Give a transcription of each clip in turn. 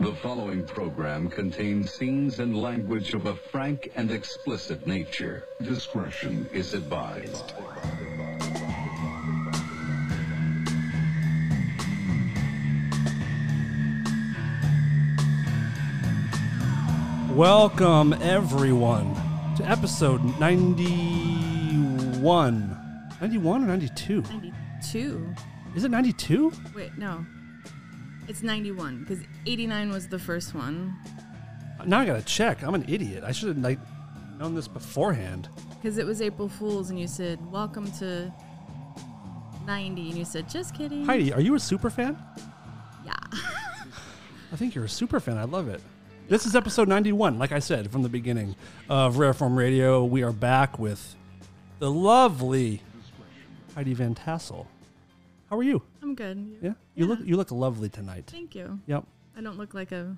The following program contains scenes and language of a frank and explicit nature. Discretion is advised. Welcome, everyone, to episode 91. 91 or 92? 92. Is it 92? Wait, no. It's 91 because 89 was the first one. Now I gotta check. I'm an idiot. I should have like known this beforehand. Because it was April Fool's and you said, Welcome to 90. And you said, Just kidding. Heidi, are you a super fan? Yeah. I think you're a super fan. I love it. This is episode 91, like I said from the beginning of Rare Form Radio. We are back with the lovely Heidi Van Tassel. How are you? I'm good. Yeah, you look you look lovely tonight. Thank you. Yep. I don't look like a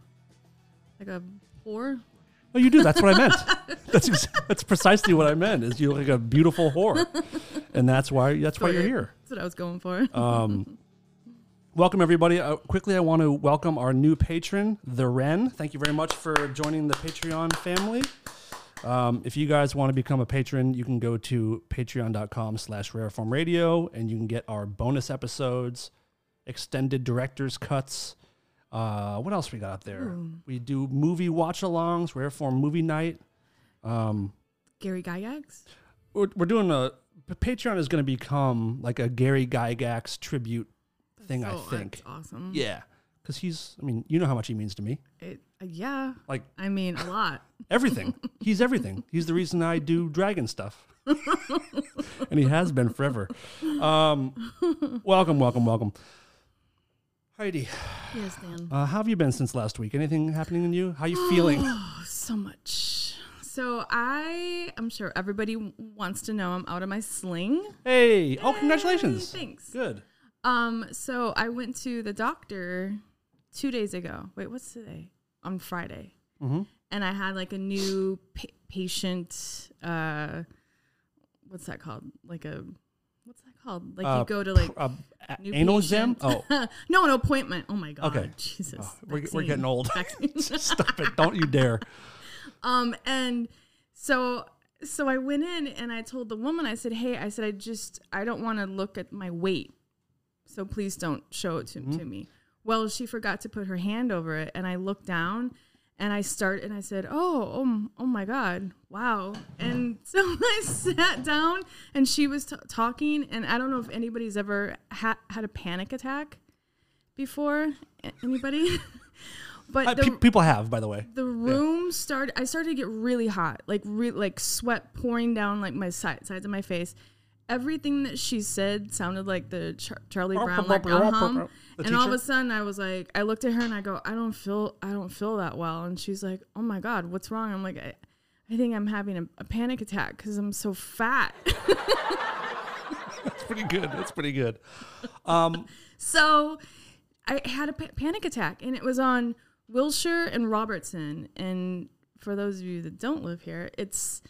like a whore. Oh, you do. That's what I meant. That's ex- that's precisely what I meant. Is you look like a beautiful whore, and that's why that's why you're here. That's what I was going for. Um, welcome everybody. Uh, quickly, I want to welcome our new patron, the Wren. Thank you very much for joining the Patreon family. Um, if you guys want to become a patron, you can go to patreon.com slash rareform radio and you can get our bonus episodes, extended director's cuts. Uh, what else we got up there? We do movie watch alongs, Rareform movie night. Um, Gary Gygax? we're, we're doing a Patreon is going to become like a Gary Gygax tribute thing. I Oh, think. That's awesome. Yeah, because he's. I mean, you know how much he means to me. It, uh, yeah. Like I mean, a lot. everything. he's everything. He's the reason I do dragon stuff. and he has been forever. Um, welcome, welcome, welcome. Heidi, yes, Dan. uh, how have you been since last week? Anything happening in you? How are you feeling? Oh, so much. So I, I'm sure everybody wants to know I'm out of my sling. hey! Oh, congratulations! Thanks. Good. Um, so I went to the doctor two days ago. Wait, what's today? On Friday, Mm-hmm. and I had like a new pa- patient. Uh, what's that called? Like a, what's that called? Like Uh, you go to like Uh, a- new anal exam? Oh, no, an appointment. Oh my god. Okay. Jesus. Oh, we're, we're getting old. Stop it! Don't you dare! Um, and so so I went in and I told the woman, I said, Hey, I said, I just I don't want to look at my weight. So please don't show it to, to me. Well, she forgot to put her hand over it and I looked down and I start and I said, Oh, oh, oh my God, wow. And so I sat down and she was t- talking and I don't know if anybody's ever ha- had a panic attack before. Anybody? but Uh, the, pe- people have, by the way. the room started i started to get really hot like re- like sweat pouring down like my side, sides of my face everything that she said sounded like the Char- charlie brown like uh-huh. And all of a sudden i was like i looked at her and i go i don't feel i don't feel that well and she's like oh my god what's wrong i'm like i, I think i'm having a, a panic attack because i'm so fat That's pretty good. That's pretty good. Um, So I had a pa- panic attack, and it was on Wilshire and Robertson. And for those of you that don't live here, it's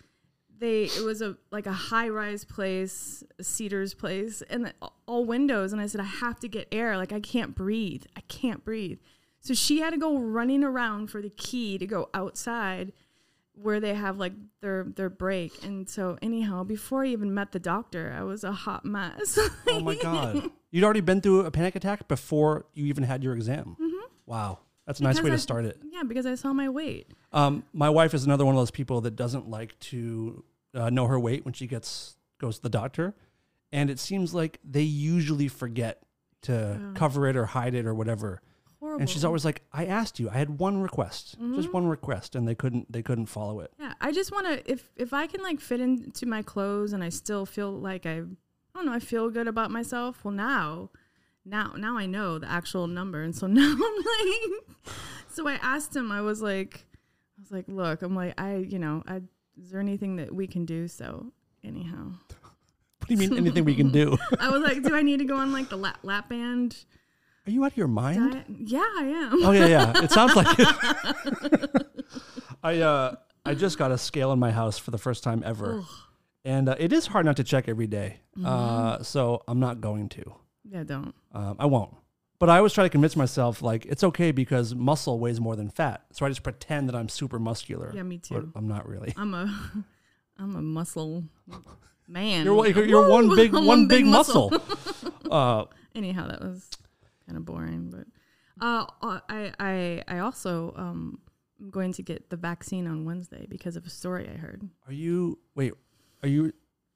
they. It was a like a high rise place, a Cedars place, and all windows. And I said, I have to get air. Like I can't breathe. I can't breathe. So she had to go running around for the key to go outside where they have like their their break. And so anyhow, before I even met the doctor, I was a hot mess. oh my god, you'd already been through a panic attack before you even had your exam. Mm-hmm. Wow, that's a nice way Because to start it. Yeah, because I saw my weight. Um, my wife is another one of those people that doesn't like to uh, know her weight when she gets goes to the doctor, and it seems like they usually forget to cover it or hide it or whatever. Horrible. And she's always like, "I asked you. I had one request, just one request, and they couldn't. They couldn't follow it." yeah. I just want to if if I can like fit into my clothes and I still feel like I, I don't know, I feel good about myself. Well, now, now, now I know the actual number, and so now I'm like, so I asked him. I was like, I was like, look, I'm like, I, you know, I, is there anything that we can do? So anyhow, What do you mean? Anything we can do? I was like, do I need to go on like the lap, lap band Are you out of your mind? diet? Yeah, I am. Oh yeah, yeah. It sounds like it. I uh I just got a scale in my house for the first time ever. And uh, it is hard not to check every day. Uh, so I'm not going to. Yeah, don't. Um, I won't. But I always try to convince myself like it's okay because muscle weighs more than fat. So I just pretend that I'm super muscular. Yeah, me But too. I'm not really. I'm a I'm a muscle man. You're, one- you're, you're one big I'm one big muscle. uh, Anyhow, that was kind of boring, but uh, uh, I I I also um am going to get the vaccine on Wednesday because of a story I heard. are you wait? Are you?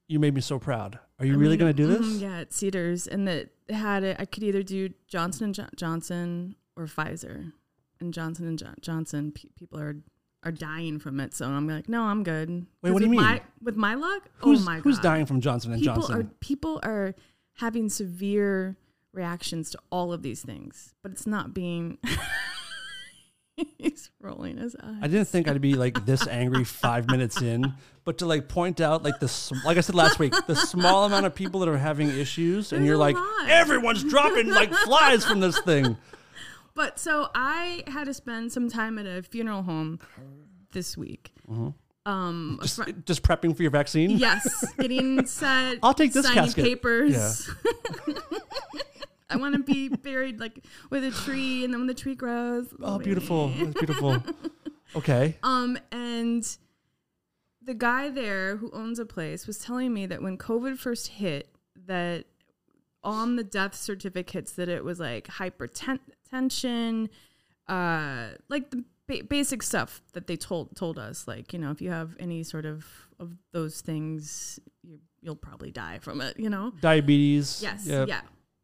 You made me so proud. Are you I really going to do this? mhm, yeah, at Cedars, and that had it. I could either do Johnson and Jo- Johnson or Pfizer, and Johnson and Jo- Johnson. Pe- people are are dying from it, so I'm like, no, I'm good. Wait, what do you mean? My, with my luck, oh Who's oh my who's god, dying from Johnson and people Johnson? are people are having severe reactions to all of these things, but it's not being. He's rolling his eyes. I didn't think I'd be like this angry five minutes in, but to like point out like the sm- like I said last week, the small amount of people that are having issues, and There's you're like, lot. everyone's dropping like flies from this thing. But so I had to spend some time at a funeral home this week. Um, Just, fri- just prepping for your vaccine. yes, getting set. I'll take this signing casket. papers. I want to be buried like with a tree, and then when the tree grows. Oh, beautiful, That's beautiful. Okay, Um, and the guy there who owns a place was telling me that when COVID first hit, that on the death certificates that it was like hypertension, uh, like the ba- basic stuff that they told told us. Like you know, if you have any sort of of those things, you, you'll probably die from it. You know. diabetes. Yes. Yep. Yeah.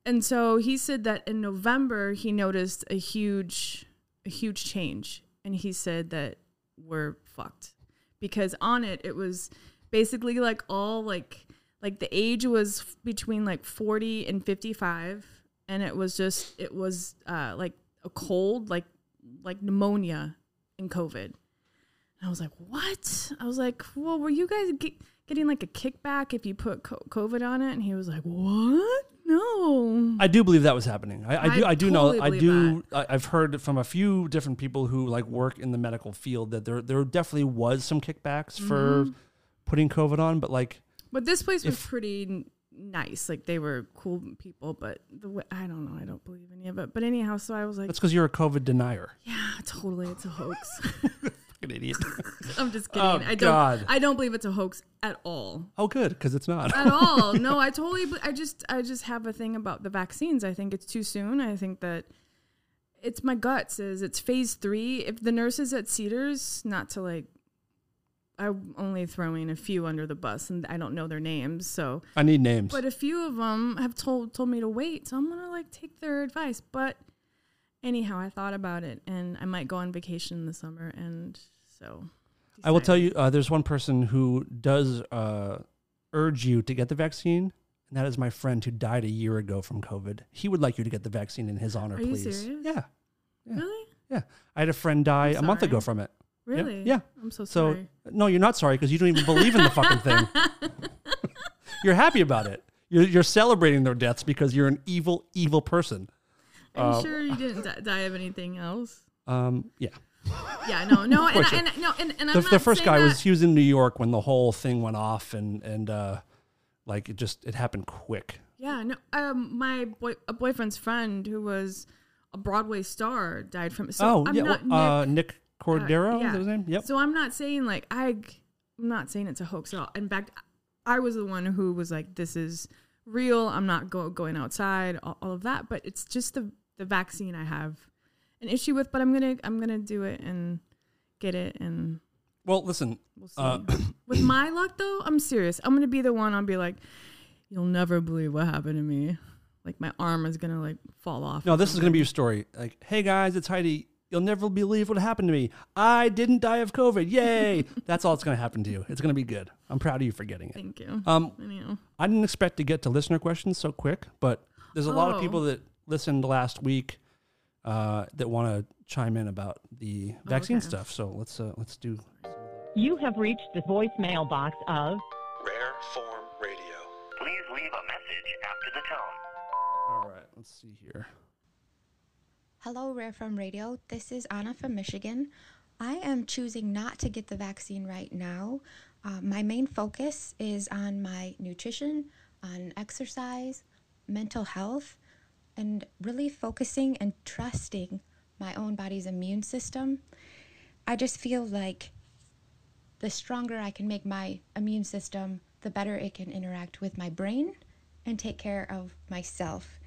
And so he said that in November he noticed a huge a huge change. And he said that we're fucked. Because on it it was basically like all like like the age was between like 40 and 55 and it was just it was uh like a cold like like pneumonia and covid. And i was like what? I was like well were you guys get, getting like a kickback if you put co- covid on it? And he was like what no I do believe that was happening. I, I do. I I do totally know. I do. I, I've heard from a few different people who like work in the medical field that there there definitely was some kickbacks for Mm-hmm. putting COVID on, but like But this place was pretty nice. Like they were cool people, but the way, I don't know. I don't believe any of it. But anyhow, so I was like, that's because you're a COVID denier. yeah, totally, it's a hoax. Fucking idiot. I'm just kidding. Oh, I don't. God. I don't believe it's a hoax at all. oh, good, because it's not. At all. No, I totally. I just. I just have a thing about the vaccines. I think it's too soon. I think that. It's my gut says it's phase three. If the nurses at Cedars, not to like, I'm only throwing a few under the bus, and I don't know their names, so I need names. But a few of them have told told me to wait, so I'm gonna like take their advice. But anyhow, I thought about it, and I might go on vacation in the summer, and so I will tell you, uh, there's one person who does uh, urge you to get the vaccine, and that is my friend who died a year ago from COVID. He would like you to get the vaccine in his honor, Are you please. serious? Yeah, yeah. Really, yeah. I had a friend die a month ago from it. Really, Yeah. I'm so sorry. So no, you're not sorry because you don't even believe in the fucking thing. you're happy about it. You're, you're celebrating their deaths because you're an evil, evil person. Are you uh, sure you didn't di- die of anything else? Um, yeah. Yeah, no, no, and, I, and no, and, and the, the first guy that- was he was in New York when the whole thing went off and and uh, like it just it happened quick. Yeah, no. Um, my boy, a boyfriend's friend who was a Broadway star died from. So oh I'm yeah, not well, uh, Nick- Nick Cordero yeah. is that his name? Yep. So I'm not saying like I, I'm not saying it's a hoax at all. In fact, I was the one who was like, "This is real. I'm not go- going outside." All, all of that, but it's just the the vaccine I have an issue with. But I'm gonna I'm gonna do it and get it, and well, listen, we'll see. uh, with my luck, though, I'm serious. I'm gonna be the one. I'll be like, "You'll never believe what happened to me." Like my arm is gonna like fall off. no, this is gonna be your story. Like, hey guys, it's Heidi. You'll never believe what happened to me. I didn't die of COVID. Yay! That's all that's gonna happen to you. It's gonna be good. I'm proud of you for getting it. Thank you. Um, Anyhow. I didn't expect to get to listener questions so quick, but there's a lot of Oh. people that listened last week uh, that want to chime in about the vaccine okay. stuff. So let's uh, let's do. You have reached the voicemail box of Rare Form Radio. Please leave a message after the tone. All right, let's see here. Hello, Rare Form Radio. This is Anna from Michigan. I am choosing not to get the vaccine right now. Uh, my main focus is on my nutrition, on exercise, mental health. And really focusing and trusting my own body's immune system, I just feel like the stronger I can make my immune system, the better it can interact with my brain and take care of myself.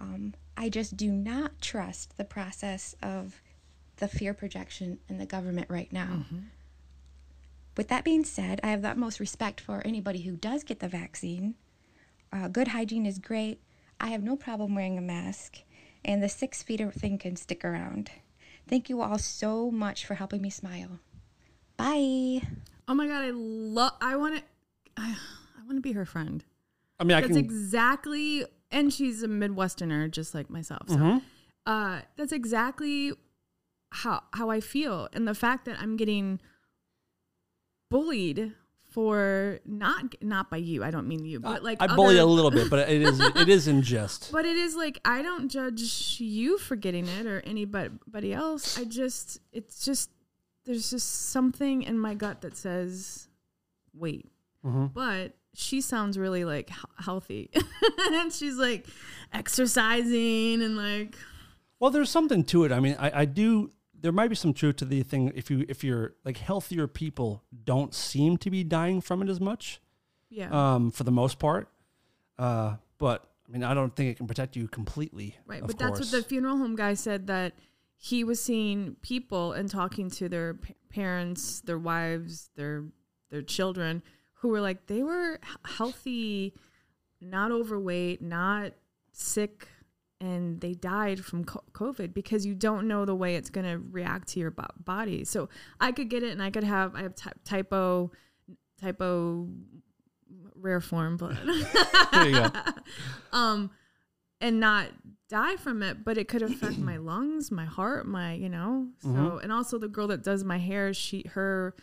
Um, I just do not trust the process of the fear projection in the government right now. With that being said, I have the utmost respect for anybody who does get the vaccine. Uh, good hygiene is great. I have no problem wearing a mask, and the six feet thing can stick around. Thank you all so much for helping me smile. Bye. Oh my god, I love. I want to. I, I want to be her friend. I mean, I That's can. exactly, and she's a Midwesterner just like myself. So, Mhm. uh, that's exactly how how I feel, and the fact that I'm getting bullied for not not by you. I don't mean you, but like I bully a little bit, but it is it is in jest. But it is like I don't judge you for getting it or anybody else. I just it's just there's just something in my gut that says wait. Mhm. But she sounds really like healthy. and she's like exercising and like Well, there's something to it. I mean, I, I do. There might be some truth to the thing. If you if you're like healthier people, don't seem to be dying from it as much. yeah. Um, for the most part. Uh, but I mean, I don't think it can protect you completely. Right, but that's what the funeral home guy said that he was seeing people and talking to their p- parents, their wives, their their children who were like they were healthy, not overweight, not sick and they died from covid because you don't know the way it's going to react to your bo- body. So I could get it and I could have I have ty- type O typo rare form blood. There you go. um and not die from it but it could affect my lungs my heart my you know so Mhm. and also the girl that does my hair she her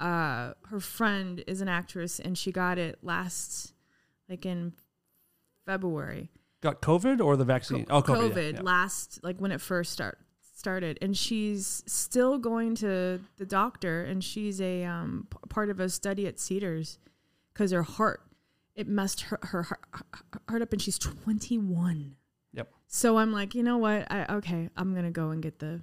uh her friend is an actress and she got it last like in february Got COVID or the vaccine? oh, COVID. yeah, yeah. last like when it first start started and she's still going to the doctor and she's a um p- part of a study at Cedars because her heart it messed her, her heart, heart up and she's 21 Yep. so I'm like you know what I okay I'm gonna go and get the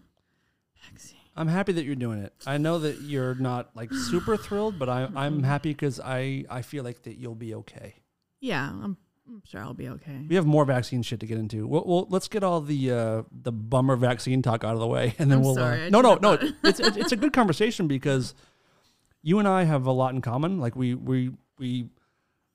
vaccine I'm happy that you're doing it. I know that you're not like super thrilled, but I, I'm happy because I, I feel like that you'll be okay. yeah I'm, I'm sure I'll be okay We have more vaccine shit to get into. Well, well let's get all the uh, the bummer vaccine talk out of the way, and then I'm we'll. sorry, uh, no, no, no. it's, it's it's a good conversation because you and I have a lot in common. Like we we we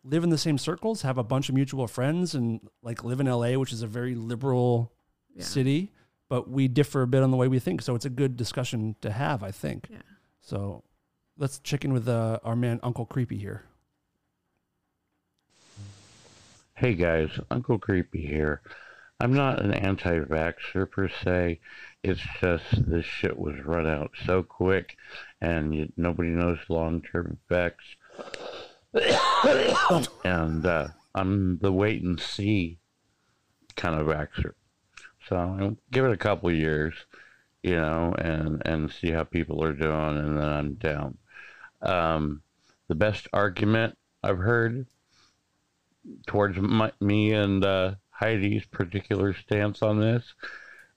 live in the same circles, have a bunch of mutual friends, and like live in LA, which is a very liberal Yeah. city. But we differ a bit on the way we think, so it's a good discussion to have. I think. yeah So let's check in with uh, our man Uncle Creepy here. Hey guys, Uncle Creepy here. I'm not an anti vaxxer per se. It's just this shit was run out so quick and you, nobody knows long term effects. and uh, I'm the wait and see kind of vaxxer. So I'll give it a couple years, you know, and, and see how people are doing, and then I'm down. Um, the best argument I've heard towards my, me and uh, Heidi's particular stance on this.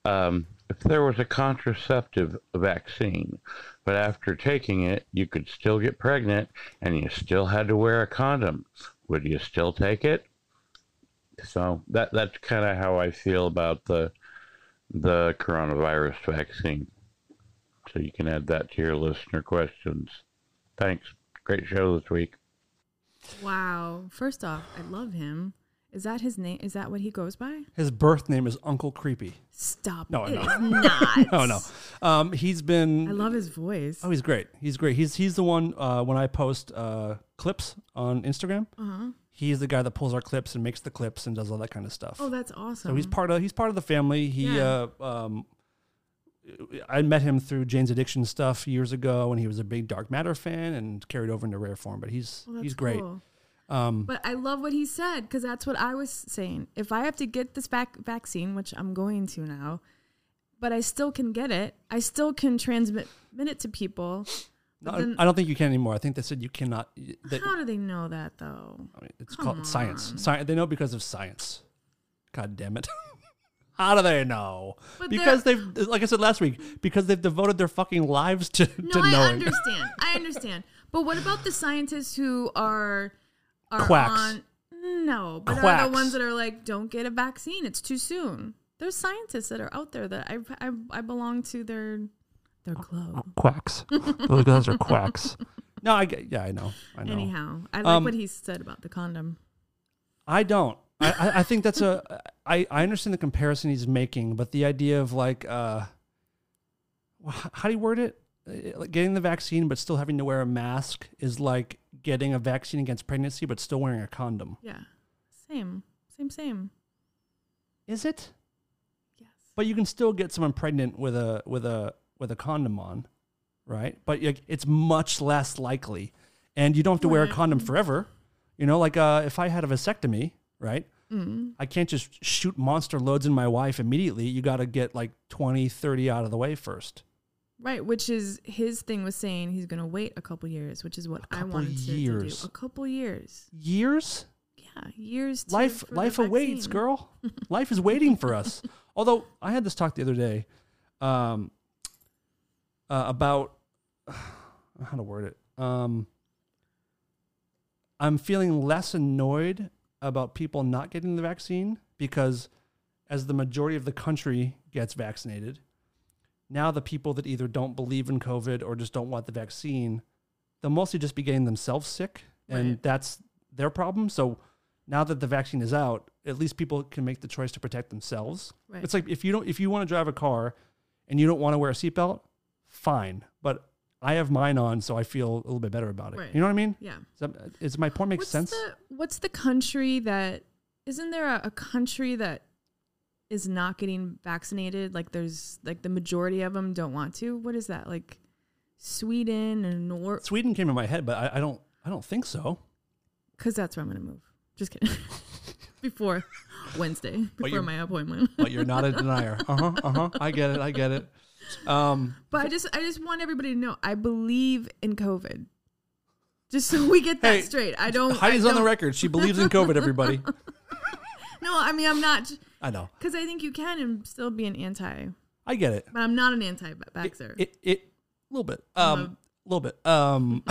Um, if there was a contraceptive vaccine, but after taking it, you could still get pregnant and you still had to wear a condom, would you still take it? So that that's kind of how I feel about the the coronavirus vaccine. So you can add that to your listener questions. Thanks. Great show this week. Wow first off I love him is that his name is that what he goes by His birth name is Uncle Creepy. stop No, it no. not. No, no. Um, he's been. I love his voice Oh, he's great. He's great. He's he's the one uh, when I post uh, clips on Instagram. uh-huh He's the guy that pulls our clips and makes the clips and does all that kind of stuff. oh that's awesome so he's part of he's part of the family. He Yeah. uh, um, I met him through Jane's Addiction stuff years ago, and he was a big Dark Matter fan and carried over into Rare Form. But he's Oh, that's he's great. cool. Um, But I love what he said because that's what I was saying. If I have to get this vac- vaccine, which I'm going to now, but I still can get it, I still can transmit it to people. no, then, I don't think you can anymore. I think they said you cannot. How do they know that though? I mean, it's Come called science. on. Sci- they know because of science. God damn it. How do they know? But because they've, like I said last week, because they've devoted their fucking lives to, No, to I understand. I understand. But what about the scientists who are are Quacks. on? No, but are the ones that are like, don't get a vaccine. It's too soon. There's scientists that are out there that I I, I belong to their their club. Quacks. Those guys are quacks. No, I get. Yeah, I know. I know. Anyhow, I like Um, what he said about the condom. I don't. I, I, think that's a. I, I understand the comparison he's making, but the idea of like, uh, how do you word it? Uh, Like getting the vaccine but still having to wear a mask is like getting a vaccine against pregnancy but still wearing a condom. Yeah, same, same, same. Is it? Yes. But you can still get someone pregnant with a with a with a condom on, right? But like, it's much less likely, and you don't have to wear a condom forever. You know, like uh, if I had a vasectomy, right? Mm. I can't just shoot monster loads in my wife immediately. You got to get like 20, 30 out of the way first. Right, which is his thing was saying he's gonna wait a couple years, which is what I wanted to- to, do. A couple years. Years? Yeah, years. To, life life awaits, girl. life is waiting for us. Although I had this talk the other day um, uh, about how to word it. Um, I'm feeling less annoyed about people not getting the vaccine because as the majority of the country gets vaccinated, now the people that either don't believe in COVID or just don't want the vaccine, they'll mostly just be getting themselves sick, and Right. that's their problem. So now that the vaccine is out, at least people can make the choice to protect themselves. Right. It's like if you don't, if you want to drive a car and you don't want to wear a seatbelt, fine. But I have mine on, so I feel a little bit better about it. Right. You know what I mean? Yeah. Is, my point make what's sense? The, what's the country that isn't there a, a country that is not getting vaccinated? Like there's like the majority of them don't want to. What is that? Like Sweden or Nor? Sweden came in my head, but I, I don't. I don't think so. Because that's where I'm gonna move. Just kidding. Before Wednesday, before my appointment. But you're not a denier. Uh huh. Uh huh. I get it. I get it. Um, But I just I just want everybody to know I believe in COVID. Just so we get that Hey, straight. I don't. Heidi's I on the record. She believes in COVID. Everybody. No, I mean I'm not I know. because I think you can and still be an anti. I get it. But I'm not an anti-vaxxer. It it a little bit. Um, a little bit. Um,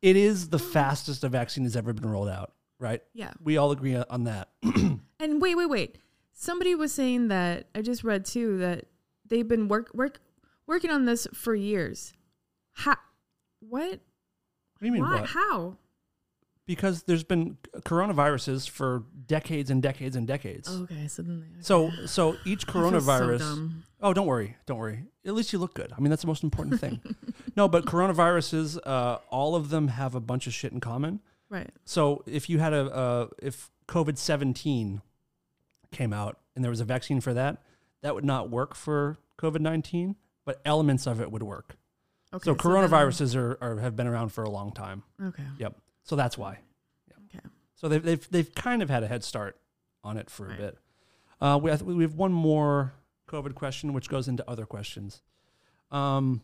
it is the fastest a vaccine has ever been rolled out. Right. Yeah. We all agree on that. And wait, wait, wait. Somebody was saying that I just read too that they've been work work working on this for years. How? What? What do you mean? Why? What? How? Because there's been coronaviruses for decades and decades and decades. Okay, so then they, So so each so coronavirus. dumb. oh, don't worry, don't worry. At least you look good. I mean, that's the most important thing. no, but coronaviruses, uh, all of them have a bunch of shit in common. right. So if you had a uh, if COVID seventeen came out and there was a vaccine for that, that would not work for COVID nineteen, but elements of it would work. Okay. so then- coronaviruses are, are have been around for a long time. okay. Yep. So that's why. Okay. So they've they've they've kind of had a head start on it for a bit. Uh, we have, we have one more COVID question, which goes into other questions. Um,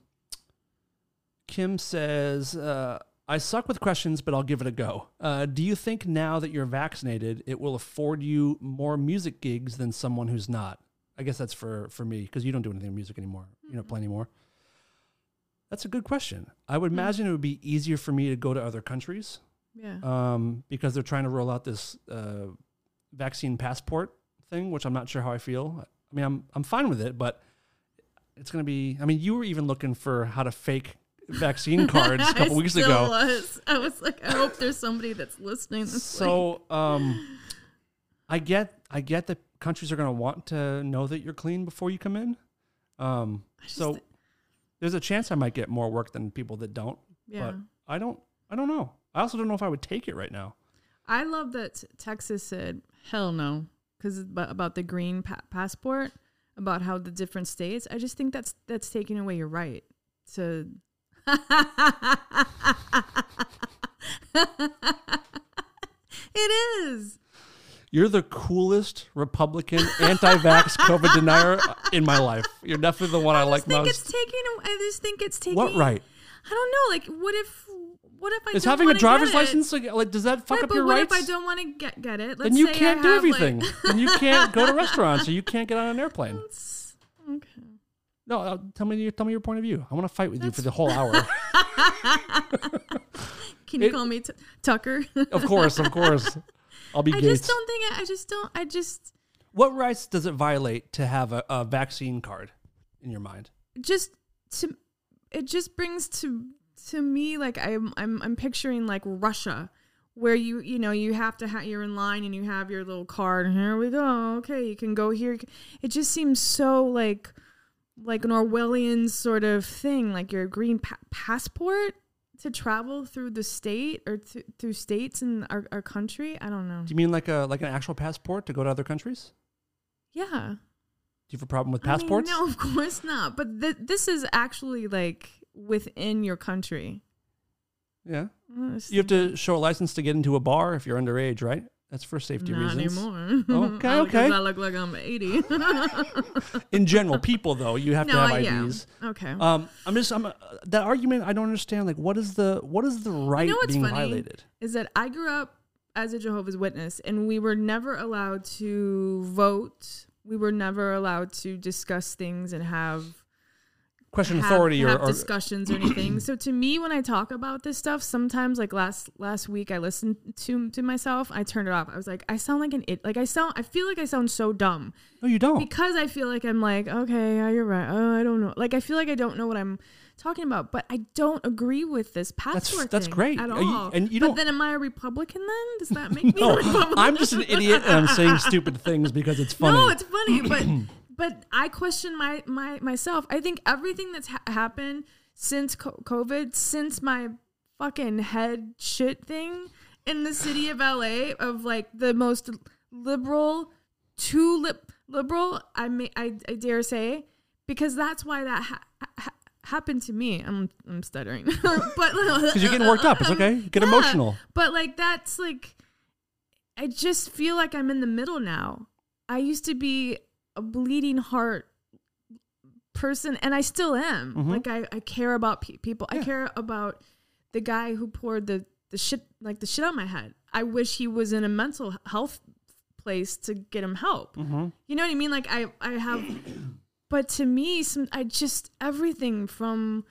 Kim says, uh, "I suck with questions, but I'll give it a go. Uh, do you think now that you're vaccinated, it will afford you more music gigs than someone who's not? I guess that's for for me because you don't do anything with music anymore. You don't play anymore." That's a good question. I would imagine it would be easier for me to go to other countries Yeah. um, because they're trying to roll out this uh, vaccine passport thing, which I'm not sure how I feel. I mean, I'm I'm fine with it, but it's going to be. I mean, you were even looking for how to fake vaccine cards a couple weeks ago. Was. I was like, I hope there's somebody that's listening. So, um, I get I get that countries are going to want to know that you're clean before you come in. Um, so thi- there's a chance I might get more work than people that don't. Yeah. But I don't. I don't know. I also don't know if I would take it right now. I love that Texas said hell no because about the green pa- passport, about how the different states. I just think that's that's taking away your right to. it is. You're the coolest Republican anti-vax COVID denier in my life. You're definitely the one I, I like think most. it's taking. I just think it's taking. What right? I don't know. Like, what if what if I Is having a driver's license like, like does that fuck Right, up but your what rights? if I don't want to get get it? Let's then you can't do have, like- everything. then you can't go to restaurants, or you can't get on an airplane. okay. No, uh, tell me your tell me your point of view. I want to fight with you for the whole hour. Can you It- call me t- Tucker? of course, of course. I'll be I Gates. just don't think I, I just don't I just What rights does it violate to have a, a vaccine card in your mind? just to it just brings to to me like I'm I'm I'm picturing like Russia where you you know you have to have you're in line and you have your little card and here we go okay you can go here it just seems so like like an Orwellian sort of thing like your green pa- passport to travel through the state or th- through states in our, our country I don't know Do you mean like a like an actual passport to go to other countries? yeah Do you have a problem with I mean, passports? no, of course not. But th- this is actually like within your country. Yeah. You have to show a license to get into a bar if you're underage, right? That's for safety not reasons. anymore. Okay, All okay. I look like I'm 80. In general, people though, you have to No, have yeah. IDs. Okay. Um, I'm just I'm uh, that argument. I don't understand. Like, what is the what is the right you know what's being funny violated? is that I grew up as a Jehovah's Witness, and we were never allowed to vote. We were never allowed to discuss things and have Question have, authority or, have or discussions or anything. so to me, when I talk about this stuff, sometimes like last last week, I listened to to myself. I turned it off. I was like, I sound like an it. Like I sound. I feel like I sound so dumb no, you don't. because I feel like I'm like, okay, yeah, you're right. Oh, I don't know. Like I feel like I don't know what I'm talking about, but I don't agree with this passport. that's thing great. at Are you- all. and you but don't- then am I a Republican? Then does that make me a No, Republican? I'm just an idiot and I'm saying stupid things because it's funny. No, it's funny, but but I question my my myself. I think everything that's ha- happened since co- COVID, since my fucking head shit thing in the city of LA, of like the most liberal, too lip liberal. I may I, I dare say because that's why that ha- ha- happened to me. I'm I'm stuttering, but because you're getting worked up. It's okay. Get Yeah, emotional. But like that's like I just feel like I'm in the middle now. I used to be a bleeding heart person and I still am. Mhm. Like I, I care about pe- people. I care about the guy who poured the the shit like the shit on my head. I wish he was in a mental health place to get him help. Mhm. You know what I mean? Like I I have but to me some I just everything from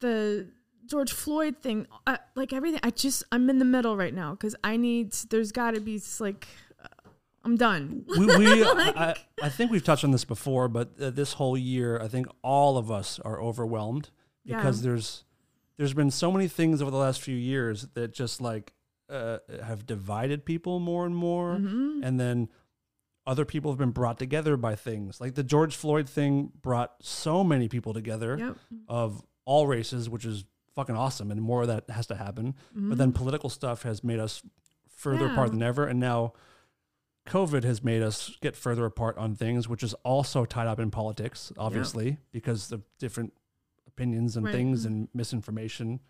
the George Floyd thing, uh, like everything. I just I'm in the middle right now because I need. There's got to be like, I'm done. we, we Like- I, I think we've touched on this before, but uh, this whole year, I think all of us are overwhelmed because Yeah. there's there's been so many things over the last few years that just like uh, have divided people more and more, Mhm. and then other people have been brought together by things like the George Floyd thing brought so many people together Yep. of all races, which is fucking awesome, and more of that has to happen. But then political stuff has made us further apart Mm-hmm. Than ever, and now COVID has made us get further apart on things, which is also tied up in politics, obviously, because of different opinions and Right. things and misinformation.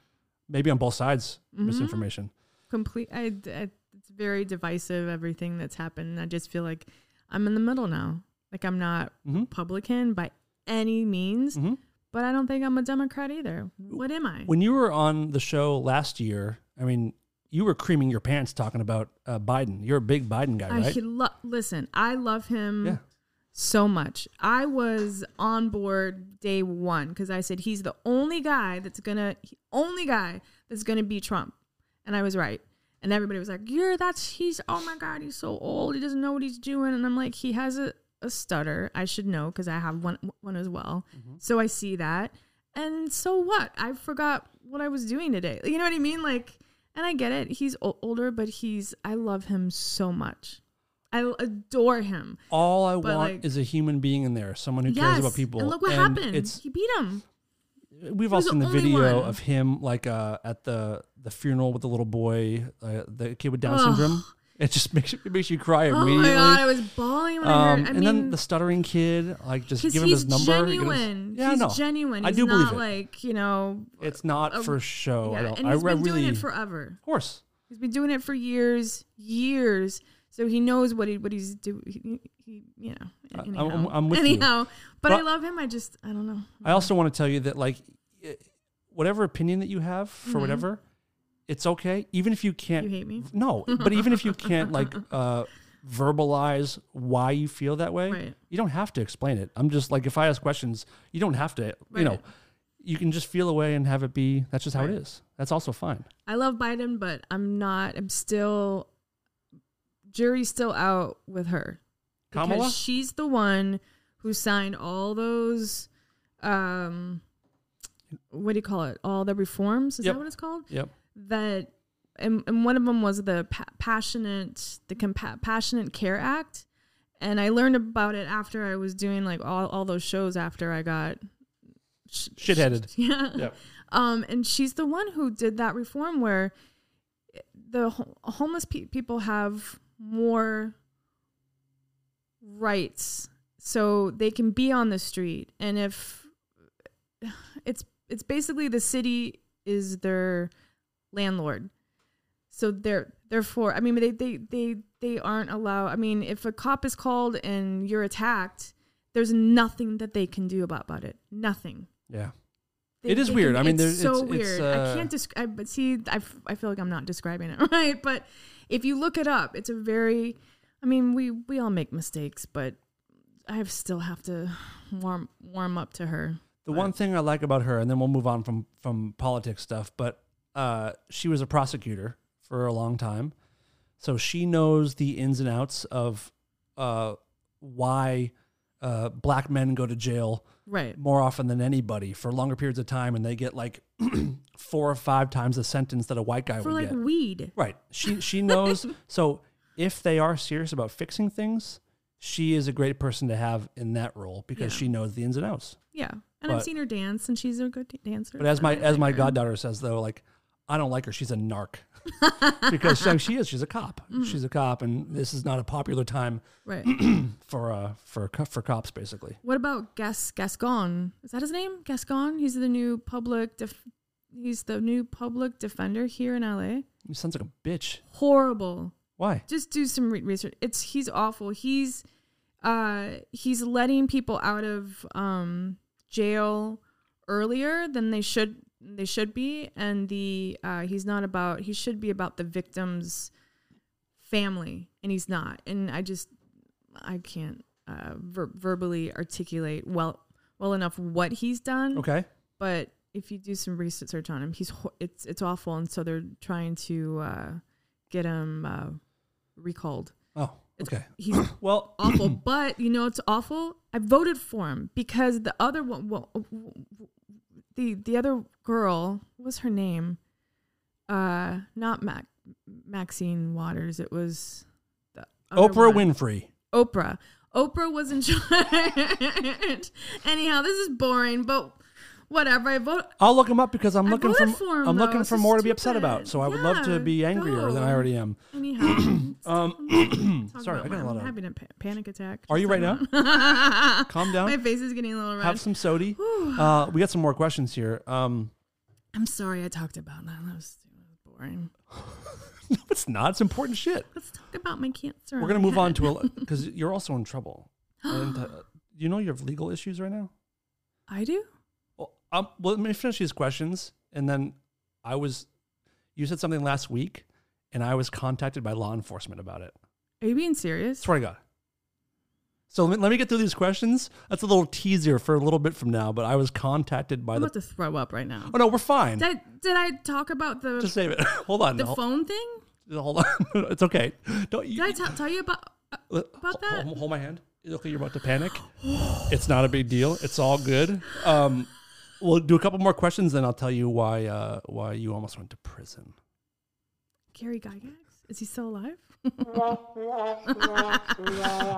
Maybe on both sides, Mhm. misinformation. Complete. I, I. It's very divisive. Everything that's happened. I just feel like I'm in the middle now. Like I'm not Mhm. Republican by any means, Mhm. but I don't think I'm a Democrat either. What am I? When you were on the show last year, I mean, you were creaming your pants talking about uh, Biden. You're a big Biden guy, right? should lo- listen. I love him Yeah. so much. I was on board day one because I said he's the only guy that's gonna, only guy that's gonna beat Trump, and I was right. And everybody was like, "You're that's he's oh my god, he's so old. He doesn't know what he's doing." And I'm like, he has a, a stutter. I should know because I have one one as well. So I see that. And so what? I forgot what I was doing today. You know what I mean? Like, and I get it. He's o- older, but he's I love him so much. I adore him. All I But, want like- is a human being in there, someone who cares about people. And look what And happened. It's he beat him. We've all the seen the video one. of him like uh, at the the funeral with the little boy, uh, the kid with Down Ugh. syndrome. It just makes it makes you cry Oh immediately. my god, I was bawling when I um, heard. I and mean, then the stuttering kid, like just because give him he's his number. he goes- genuine. yeah, he's no, genuine. I He's do not believe it. like you know. it's not for show. yeah, I don't. and I, he's I been really, doing it forever. of course. He's been doing it for years, years. So he knows what he what he's doing. He, he, you know. I- I'm- Anyhow, I'm with you. anyhow, but, I But- love him. I just I don't know. I also want to tell you that like eh, whatever opinion that you have for whatever, it's okay. Even if you can't. You hate me? no, but even if you can't like uh, verbalize why you feel that way, Right. you don't have to explain it. I'm just like, if I ask questions, you don't have to, you know, you can just feel away and have it be. That's just how it Right. is. That's also fine. I love Biden, but I'm not. I'm still. Jury's still out with her. Because Kamala? she's the one who signed all those. Um, what do you call it? All the reforms. Is Yep. that what it's called? Yep. That, and, and one of them was the pa- passionate, the compa- passionate care act, and I learned about it after I was doing like all all those shows after I got sh- Shitheaded. yeah. Yep. Um, and she's the one who did that reform where the ho- homeless pe- people have more rights, so they can be on the street. And if it's it's basically the city is their landlord, so they're therefore, I mean, they they they they aren't allowed. I mean, if a cop is called and you're attacked, there's nothing that they can do about, about it. Nothing. Yeah. They- It is weird. I mean, it's so it's- it's, weird. uh, I can't describe. But see, I, f- I feel like I'm not describing it right. But if you look it up, it's a very. I mean, we we all make mistakes, but I still have to warm warm up to her. The one thing I like about her, and then we'll move on from from politics stuff, but uh, she was a prosecutor for a long time, so she knows the ins and outs of uh, why uh, black men go to jail Right. more often than anybody for longer periods of time, and they get like four or five times the sentence that a white guy For would like get. weed. Right. She she knows. so if they are serious about fixing things, she is a great person to have in that role because Yeah. she knows the ins and outs. Yeah. And I've But- seen her dance, and she's a good dancer. But as my as my goddaughter says though, like I don't like her. She's a narc because so she is. She's a cop. Mm-hmm. She's a cop, and this is not a popular time Right. for uh for for cops basically. What about Gas Gascon? Is that his name? Gascon? He's the new public def- he's the new public defender here in LA. He sounds like a bitch. Horrible. Why? Just do some re- research. It's he's awful. He's uh he's letting people out of um jail earlier than they should they should be and the uh he's not about he should be about the victim's family and he's not and i just i can't uh ver- verbally articulate well well enough what he's done Okay. but if you do some research on him he's ho- it's it's awful and so they're trying to uh get him uh recalled Oh. It's- Okay. he's Well, awful but you know it's awful i voted for him because the other one well, the the other girl what was her name uh not Mac, maxine waters it was the Oprah one. Winfrey. Oprah. Oprah was in charge. Anyhow, this is boring, but whatever. I vote. I'll look him up because I'm I looking for, for him, I'm though. looking for more to be upset about. So I would love to be angrier than I already am. Anyhow, Um, talk sorry, about I got a lot I'm of. having a pa- panic attack. Are you right now? now? Calm down. My face is getting a little red. Have some sody. Uh, we got some more questions here. Um, I'm sorry I talked about that. That was, that was boring. no, it's not. It's important shit. Let's talk about my cancer. We're gonna move on to a because you're also in trouble. and, uh, you know you have legal issues right now. I do. Well, um, well, let me finish these questions, and then I was. You said something last week, and I was contacted by law enforcement about it. Are you being serious? Swear to God. So let me, let me get through these questions. That's a little teaser for a little bit from now. But I was contacted by I'm the. about to throw up right now. Oh no, we're fine. Did I, did I talk about the Just save it. Hold on. the no. phone thing? Hold on. it's okay. Don't you? Did I t- tell you about? uh, about that? Hold, hold my hand. Okay, you're about to panic. it's not a big deal. It's all good. Um, we'll do a couple more questions, then I'll tell you why uh, why you almost went to prison. Gary Gygax? Is he still alive?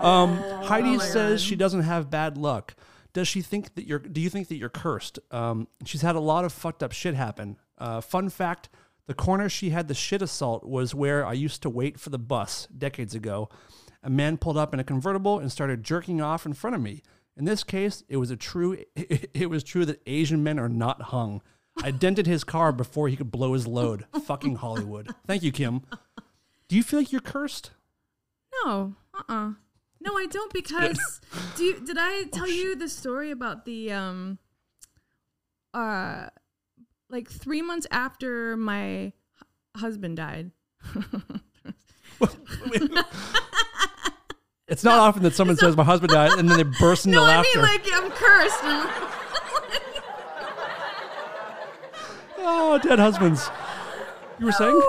Um, Heidi Oh says God. she doesn't have bad luck. Does she think that you're? Do you think that you're cursed? Um, she's had a lot of fucked up shit happen. Uh, fun fact: the corner she had the shit assault was where I used to wait for the bus decades ago. A man pulled up in a convertible and started jerking off in front of me. In this case, it was a true. It was true that Asian men are not hung. I dented his car before he could blow his load. Fucking Hollywood. Thank you, Kim. Do you feel like you're cursed? No. Uh-uh. No, I don't because do you, did Oh, I tell you the story about the um uh like three months after my husband died. It's not often that someone says my husband died and then they burst into no, I laughter. mean like I'm cursed. and- oh, dead husbands. You were saying?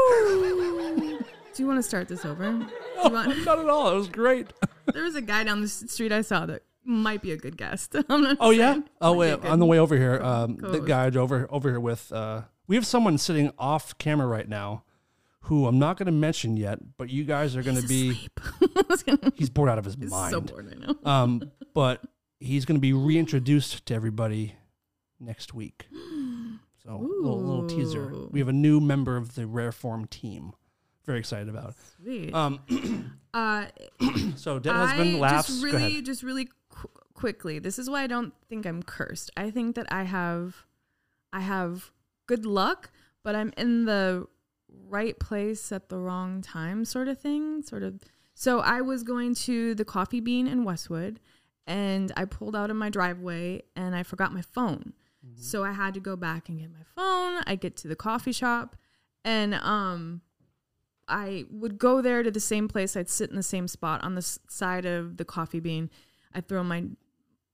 Do you want to start this over? Do you want, Not at all. It was great. there was a guy down the s- street I saw that might be a good guest. I'm not Oh yeah. saying. Oh Might be wait. a On the way over here, um, the co-host. guy over over here with uh, we have someone sitting off camera right now, who I'm not going to mention yet, but you guys are going to be. asleep. I was gonna- He's bored out of his He's mind. so bored right now. Um, but he's going to be reintroduced to everybody next week. So little, little teaser. We have a new member of the Rare Form team. Very excited about. Sweet. Um, uh, so dead husband I laughs. Just really, just really qu- quickly. This is why I don't think I'm cursed. I think that I have, I have good luck, but I'm in the right place at the wrong time, sort of thing. Sort of. So I was going to the Coffee Bean in Westwood, and I pulled out of my driveway, and I forgot my phone. Mm-hmm. So I had to go back and get my phone. I get to the coffee shop, and um. I would go there to the same place. I'd sit in the same spot on the side of the coffee bean. I'd throw my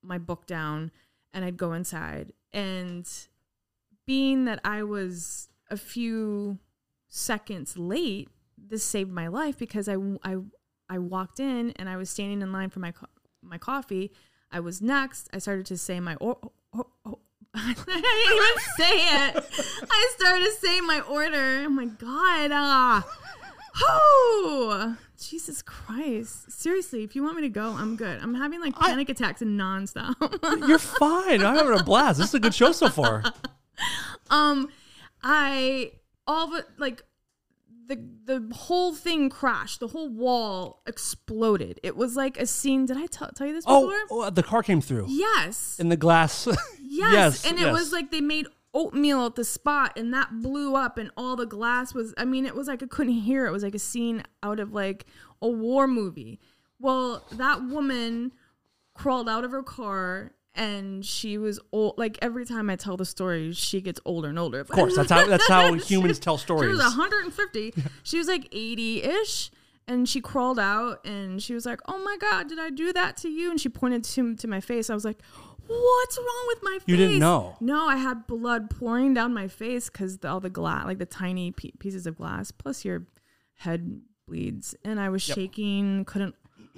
my book down and I'd go inside. And being that I was a few seconds late, this saved my life because I I I walked in and I was standing in line for my co- my coffee. I was next. I started to say my or. or, or I didn't even say it. I started saying my order. Oh my god! Ah, oh, Jesus Christ! Seriously, if you want me to go, I'm good. I'm having like panic attacks and nonstop. You're fine. I'm having a blast. This is a good show so far. um, I all but like the the whole thing crashed. The whole wall exploded. It was like a scene. Did I tell tell you this oh, before? Oh, oh, the car came through. Yes. In the glass. Yes. yes. and it yes. was like they made oatmeal at the spot and that blew up and all the glass was I mean it was like I couldn't hear it. It was like a scene out of like a war movie. Well, that woman crawled out of her car and she was old like every time I tell the story she gets older and older. Of course, that's how that's how humans tell stories. She was 150. She was like 80-ish and she crawled out and she was like, "Oh my god, did I do that to you?" And she pointed to to my face. I was like, "What's wrong with my face?" You didn't know. No, I had blood pouring down my face cuz all the glass, like the tiny pe- pieces of glass, plus your head bleeds and I was Yep. shaking, couldn't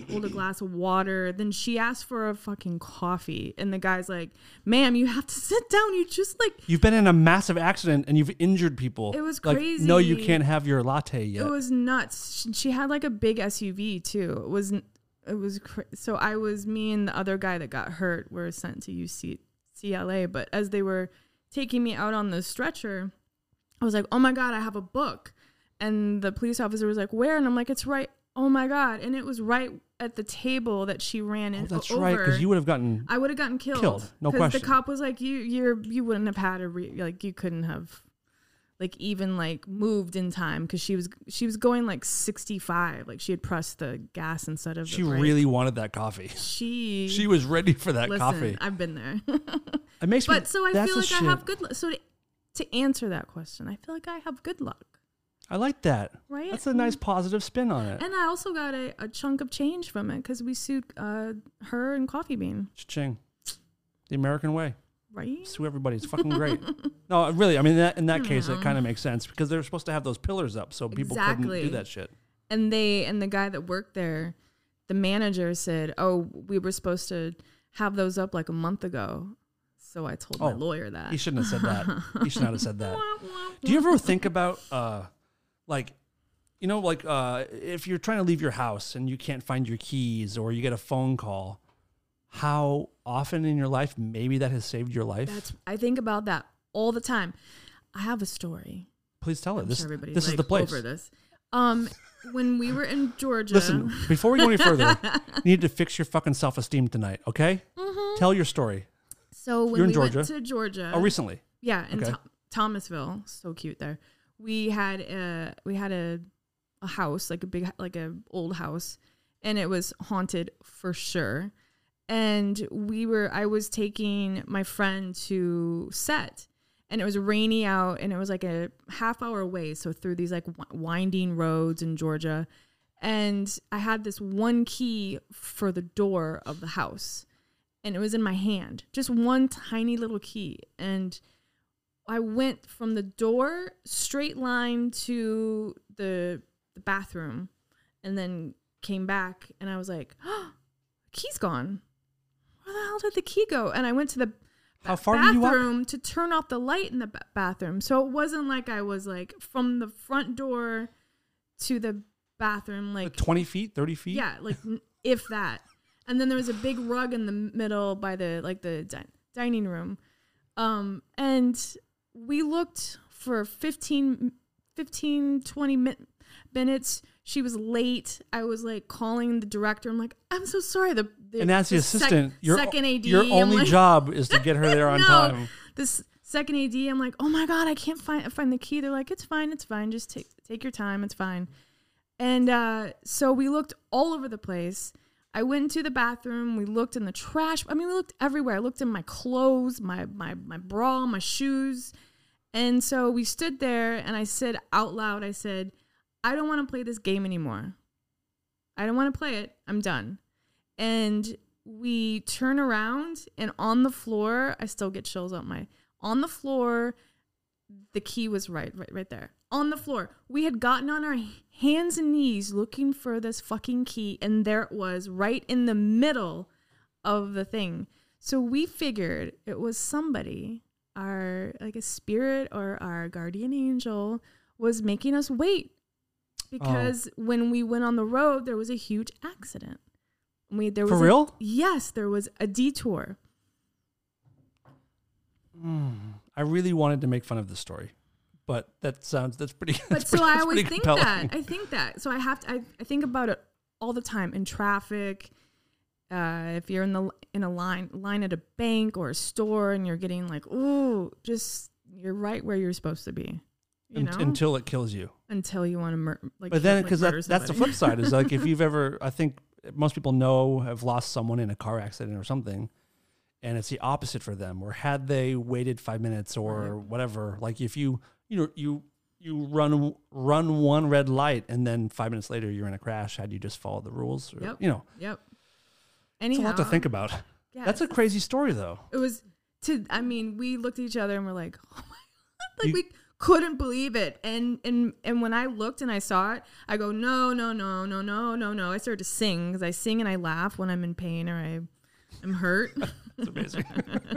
hold a glass of water. Then she asked for a fucking coffee and the guy's like, "Ma'am, you have to sit down. You just like You've been in a massive accident and you've injured people. It was Like, no, you can't have your latte yet. It was nuts. She, she had like a big SUV too. It was it was cra- so I was me and the other guy that got hurt were sent to UC CLA. But as they were taking me out on the stretcher, I was like, "Oh my god, I have a book," and the police officer was like, "Where?" And I'm like, "It's right." Oh my god! And it was right at the table that she ran into. oh, that's over. right, because you would have gotten. I would have gotten killed. Killed, no question. The cop was like, "You, you're, you wouldn't have had a re- like, you couldn't have, like, even like moved in time because she was, she was going like 65. Like, she had pressed the gas instead of. She really wanted that coffee. She. She was ready for that listen, coffee. I've been there. It makes me. but so I feel like I shit. have good. lu- So to, to answer that question, I feel like I have good luck. I like that. Right? That's a nice positive spin on it. And I also got a, a chunk of change from it because we sued uh, her and Coffee Bean, Ching. The American way. right? Sue everybody. It's fucking great. no, really. I mean, that, in that case, it kind of makes sense because they're supposed to have those pillars up so people couldn't do that shit. and they and the guy that worked there the manager said oh we were supposed to have those up like a month ago so i told my Oh, lawyer that He shouldn't have said that. he should not have said that. Do you ever think about, uh, like, you know, like uh, if you're trying to leave your house and you can't find your keys or you get a phone call, how often in your life maybe that has saved your life? that's i think about that all the time i have a story Please tell it. I'm This, sure everybody's this is the place. over this um when we were in georgia Listen, before we go any further, you need to fix your fucking self esteem tonight, okay? Mm-hmm. Tell your story. so when You're in we Georgia. went to georgia Oh, recently. Yeah, in Okay. Tho- Thomasville, so cute there. We had a we had a a house like a big like a old house, and it was haunted for sure. And we were I was taking my friend to set, and it was rainy out and it was like a half hour away so through these like winding roads in Georgia and I had this one key for the door of the house and it was in my hand just one tiny little key and I went from the door straight line to the the bathroom and then came back and I was like oh, key's gone where the hell did the key go and I went to the How far bathroom to turn off the light in the ba- bathroom. So it wasn't like I was like from the front door to the bathroom, like Like 20 feet, 30 feet? yeah, like if that. And then there was a big rug in the middle by the like the di- dining room. Um and we looked for 15 15 20 min- minutes. She was late. I was like calling the director. I'm like, "I'm so sorry." The, the And as the sec- assistant, your, second AD, your only like- job is to get her there on no, time. This second AD, I'm like, oh my god, I can't find find the key. They're like, it's fine, it's fine. Just take take your time, it's fine. And uh, so we looked all over the place. I went into the bathroom. We looked in the trash. I mean, we looked everywhere. I looked in my clothes, my my my bra, my shoes. And so we stood there, and I said out loud, I said, I don't want to play this game anymore. I don't want to play it. I'm done. And we turn around, and on the floor, I still get chills on my. On the floor, the key was right, right, right there. On the floor, we had gotten on our hands and knees looking for this fucking key, and there it was, right in the middle of the thing. So we figured it was somebody, our like a spirit or our guardian angel, was making us wait because oh. when we went on the road, there was a huge accident. We there was For a- real? yes, there was a detour. Hmm. I really wanted to make fun of this story, but that sounds that's pretty. But that's so pretty- I always think compelling. that. I think that. So I have to. I, I think about it all the time in traffic. Uh, if you're in the in a line line at a bank or a store and you're getting like, ooh, just you're right where you're supposed to be. You know, until it kills you. until you want to mur- like. But then, because murder that, that's the flip side is like if you've ever, I think most people know have lost someone in a car accident or something, and it's the opposite for them. Or had they waited five minutes or whatever, like if you you know you you run run one red light and then five minutes later you're in a crash, had you just followed the rules? Or, Yep. You know, Yep. it's a lot to think about. Yeah, That's a crazy story though. It was to. I mean, we looked at each other and we're like, oh my god, like You- we couldn't believe it. And and and when I looked and I saw it, I go, no, no, no, no, no, no, no. I started to sing because I sing and I laugh when I'm in pain or I am hurt. That's amazing.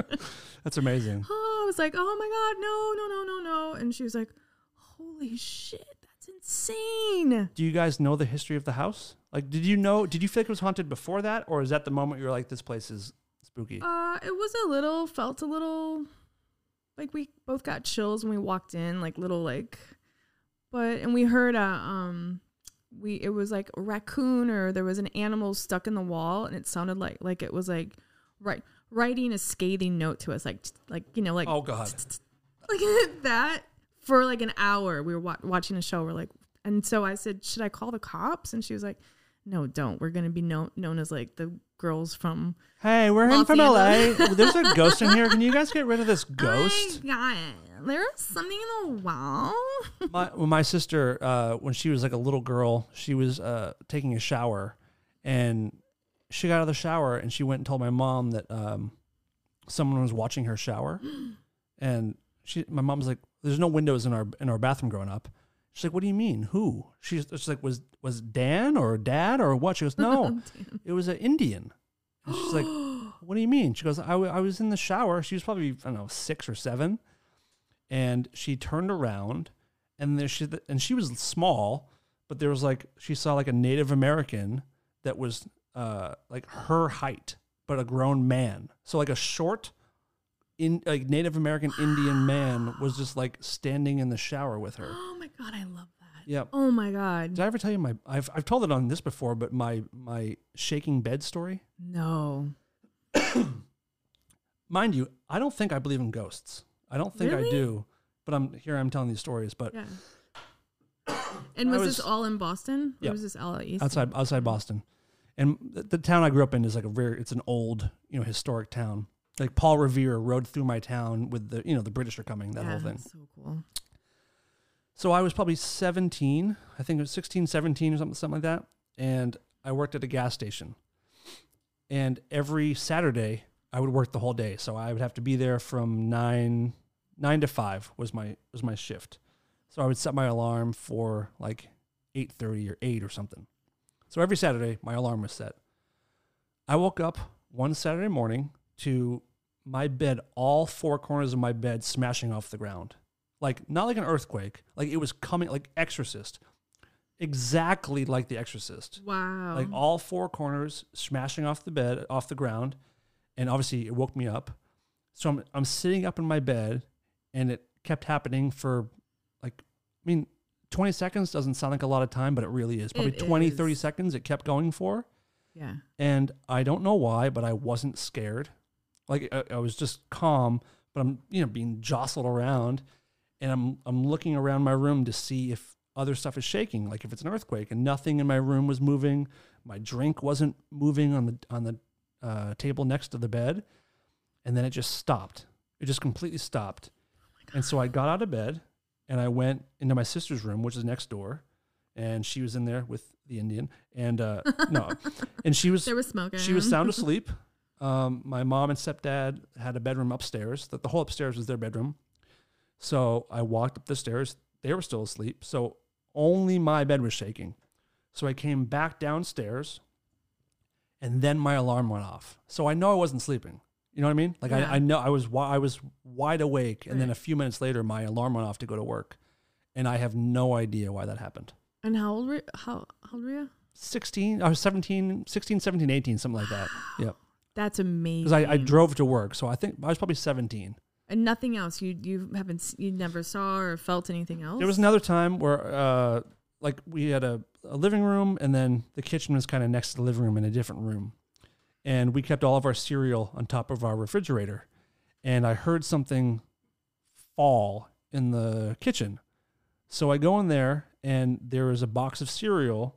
That's amazing. oh, I was like, oh my god, no, no, no, no, no. And she was like, holy shit, that's insane. Do you guys know the history of the house? Like, did you know? Did you feel like it was haunted before that, or is that the moment you were like, "This place is spooky"? Uh, it was a little, felt a little, like we both got chills when we walked in, like little like, but and we heard a um, we it was like a raccoon or there was an animal stuck in the wall and it sounded like like it was like right writing a scathing note to us like like you know like oh God! like that for like an hour. We were wa- watching a show. We're like, and so I said, should I call the cops? And she was like, no, don't. We're gonna be known known as like the girls from Hey, we're in Los from LA. There's a ghost in here. Can you guys get rid of this ghost? I got it. There's something in the wall. my well, my sister, uh, when she was like a little girl, she was uh, taking a shower, and she got out of the shower and she went and told my mom that um, someone was watching her shower, and she, my mom's like, "There's no windows in our in our bathroom growing up." She's like, "What do you mean? Who?" She's, she's like, "Was was Dan or Dad or what?" She goes, "No, it was an Indian." And she's like, "What do you mean?" She goes, i was in the shower. She was probably I don't know six or seven, and she turned around, and there she and she was small, but there was like she saw like a Native American that was uh like her height, but a grown man. So like a short, in like Native American Indian man was just like standing in the shower with her. Oh my god, I love that. Yep. Oh my god. Did I ever tell you my? I've I've told it on this before, but my my shaking bed story. No. Mind you, I don't think I believe in ghosts. I don't think I Really? do, but I'm here. I'm telling these stories, but Yeah. And was, was- this all in Boston? Or Yep. was this all at East? outside outside Boston, and the, the town I grew up in is like a very. It's an old, you know, historic town, like Paul Revere rode through my town with the you know the British are coming that yeah, whole thing. So cool. So I was probably 17, I think it was 16, 17 or something, something like that. And I worked at a gas station. And every Saturday I would work the whole day. So I would have to be there from nine, nine to five was my, was my shift. So I would set my alarm for like 8.30 or 8 or something. So every Saturday my alarm was set. I woke up one Saturday morning to my bed, all four corners of my bed smashing off the ground. Like not like an earthquake. Like it was coming like exorcist. Exactly like the exorcist. Wow. like all four corners smashing off the bed off the ground. And obviously it woke me up. So i'm, I'm sitting up in my bed and it kept happening for like i mean 20 seconds doesn't sound like a lot of time but it really is probably It 20 30 seconds it kept going for yeah. and I don't know why, but I wasn't scared. Like I, I was just calm, but I'm you know being jostled around, and I'm I'm looking around my room to see if other stuff is shaking, like if it's an earthquake, and nothing in my room was moving. My drink wasn't moving on the on the uh, table next to the bed, and then it just stopped. It just completely stopped, and so I got out of bed and I went into my sister's room, which is next door, and she was in there with the Indian, and uh, no, and she was There was smoke. she was sound asleep. Um, my mom and stepdad had a bedroom upstairs. That the whole upstairs was their bedroom. So I walked up the stairs. They were still asleep. So only my bed was shaking. So I came back downstairs, and then my alarm went off. So I know I wasn't sleeping. You know what I mean? Like Yeah. I, I know I was I was wide awake, and then a few minutes later, my alarm went off to go to work, and I have no idea why that happened. And how old were how, how old were you? 16, I was 17, 16, 17, 18, something like that. Yep. That's amazing. because I, I drove to work, so I think I was probably seventeen. and nothing else. You you haven't you never saw or felt anything else. There was another time where, uh, like, we had a, a living room, and then the kitchen was kind of next to the living room in a different room, and we kept all of our cereal on top of our refrigerator, and I heard something fall in the kitchen, so I go in there, and there is a box of cereal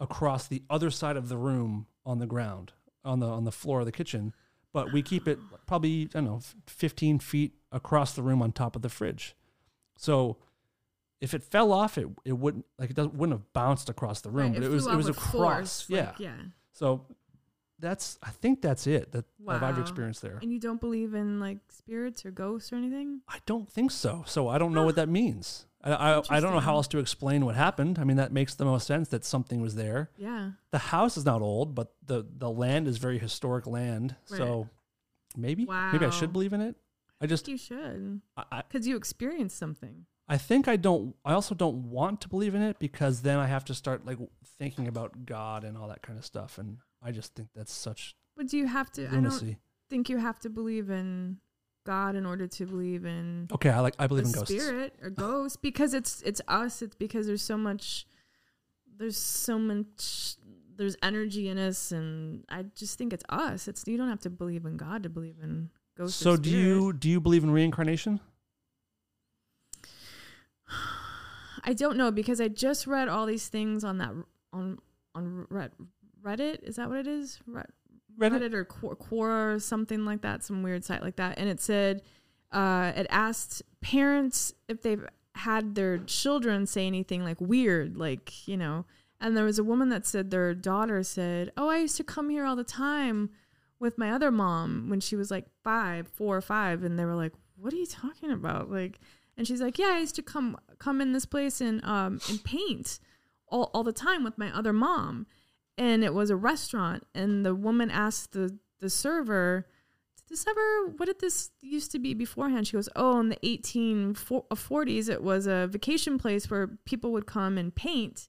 across the other side of the room on the ground on the on the floor of the kitchen. But we keep it probably i don't know 15 feet across the room on top of the fridge. So if it fell off it it wouldn't like it doesn't wouldn't have bounced across the room but it was it was across force, yeah like, yeah. so that's i think that's it that, that i've Wow. experienced there And you don't believe in like spirits or ghosts or anything? i don't think so so i don't know what that means I, I, I don't know how else to explain what happened. I mean, that makes the most sense that something was there. Yeah. The house is not old, but the the land is very historic land. So maybe maybe I should believe in it. I just You should. I, I- Because you experienced something. I think I don't. I also don't want to believe in it because then I have to start like thinking about God and all that kind of stuff, and I just think that's such But do you have to? I don't think you have to believe in God in order to believe in Okay, I like I believe in ghosts. spirit or ghosts because it's it's us. It's because there's so much. There's so much. There's energy in us, and I just think it's us. It's you don't have to believe in God to believe in ghosts. So do you do you believe in reincarnation? I don't know because I just read all these things on that on on Red, Reddit. Is that what it is? Red, Reddit? Reddit or Quora, Quora or something like that, some weird site like that. And it said uh, it asked parents if they've had their children say anything like weird, like you know. And there was a woman that said their daughter said, "Oh, I used to come here all the time with my other mom when she was like five, four or five," and they were like, "What are you talking about?" Like, and she's like, "Yeah, I used to come come in this place and um and paint all all the time with my other mom." And it was a restaurant, and the woman asked the the server, "Did this ever? What did this used to be beforehand?" She goes, "Oh, in the eighteen uh, forties, it was a vacation place where people would come and paint."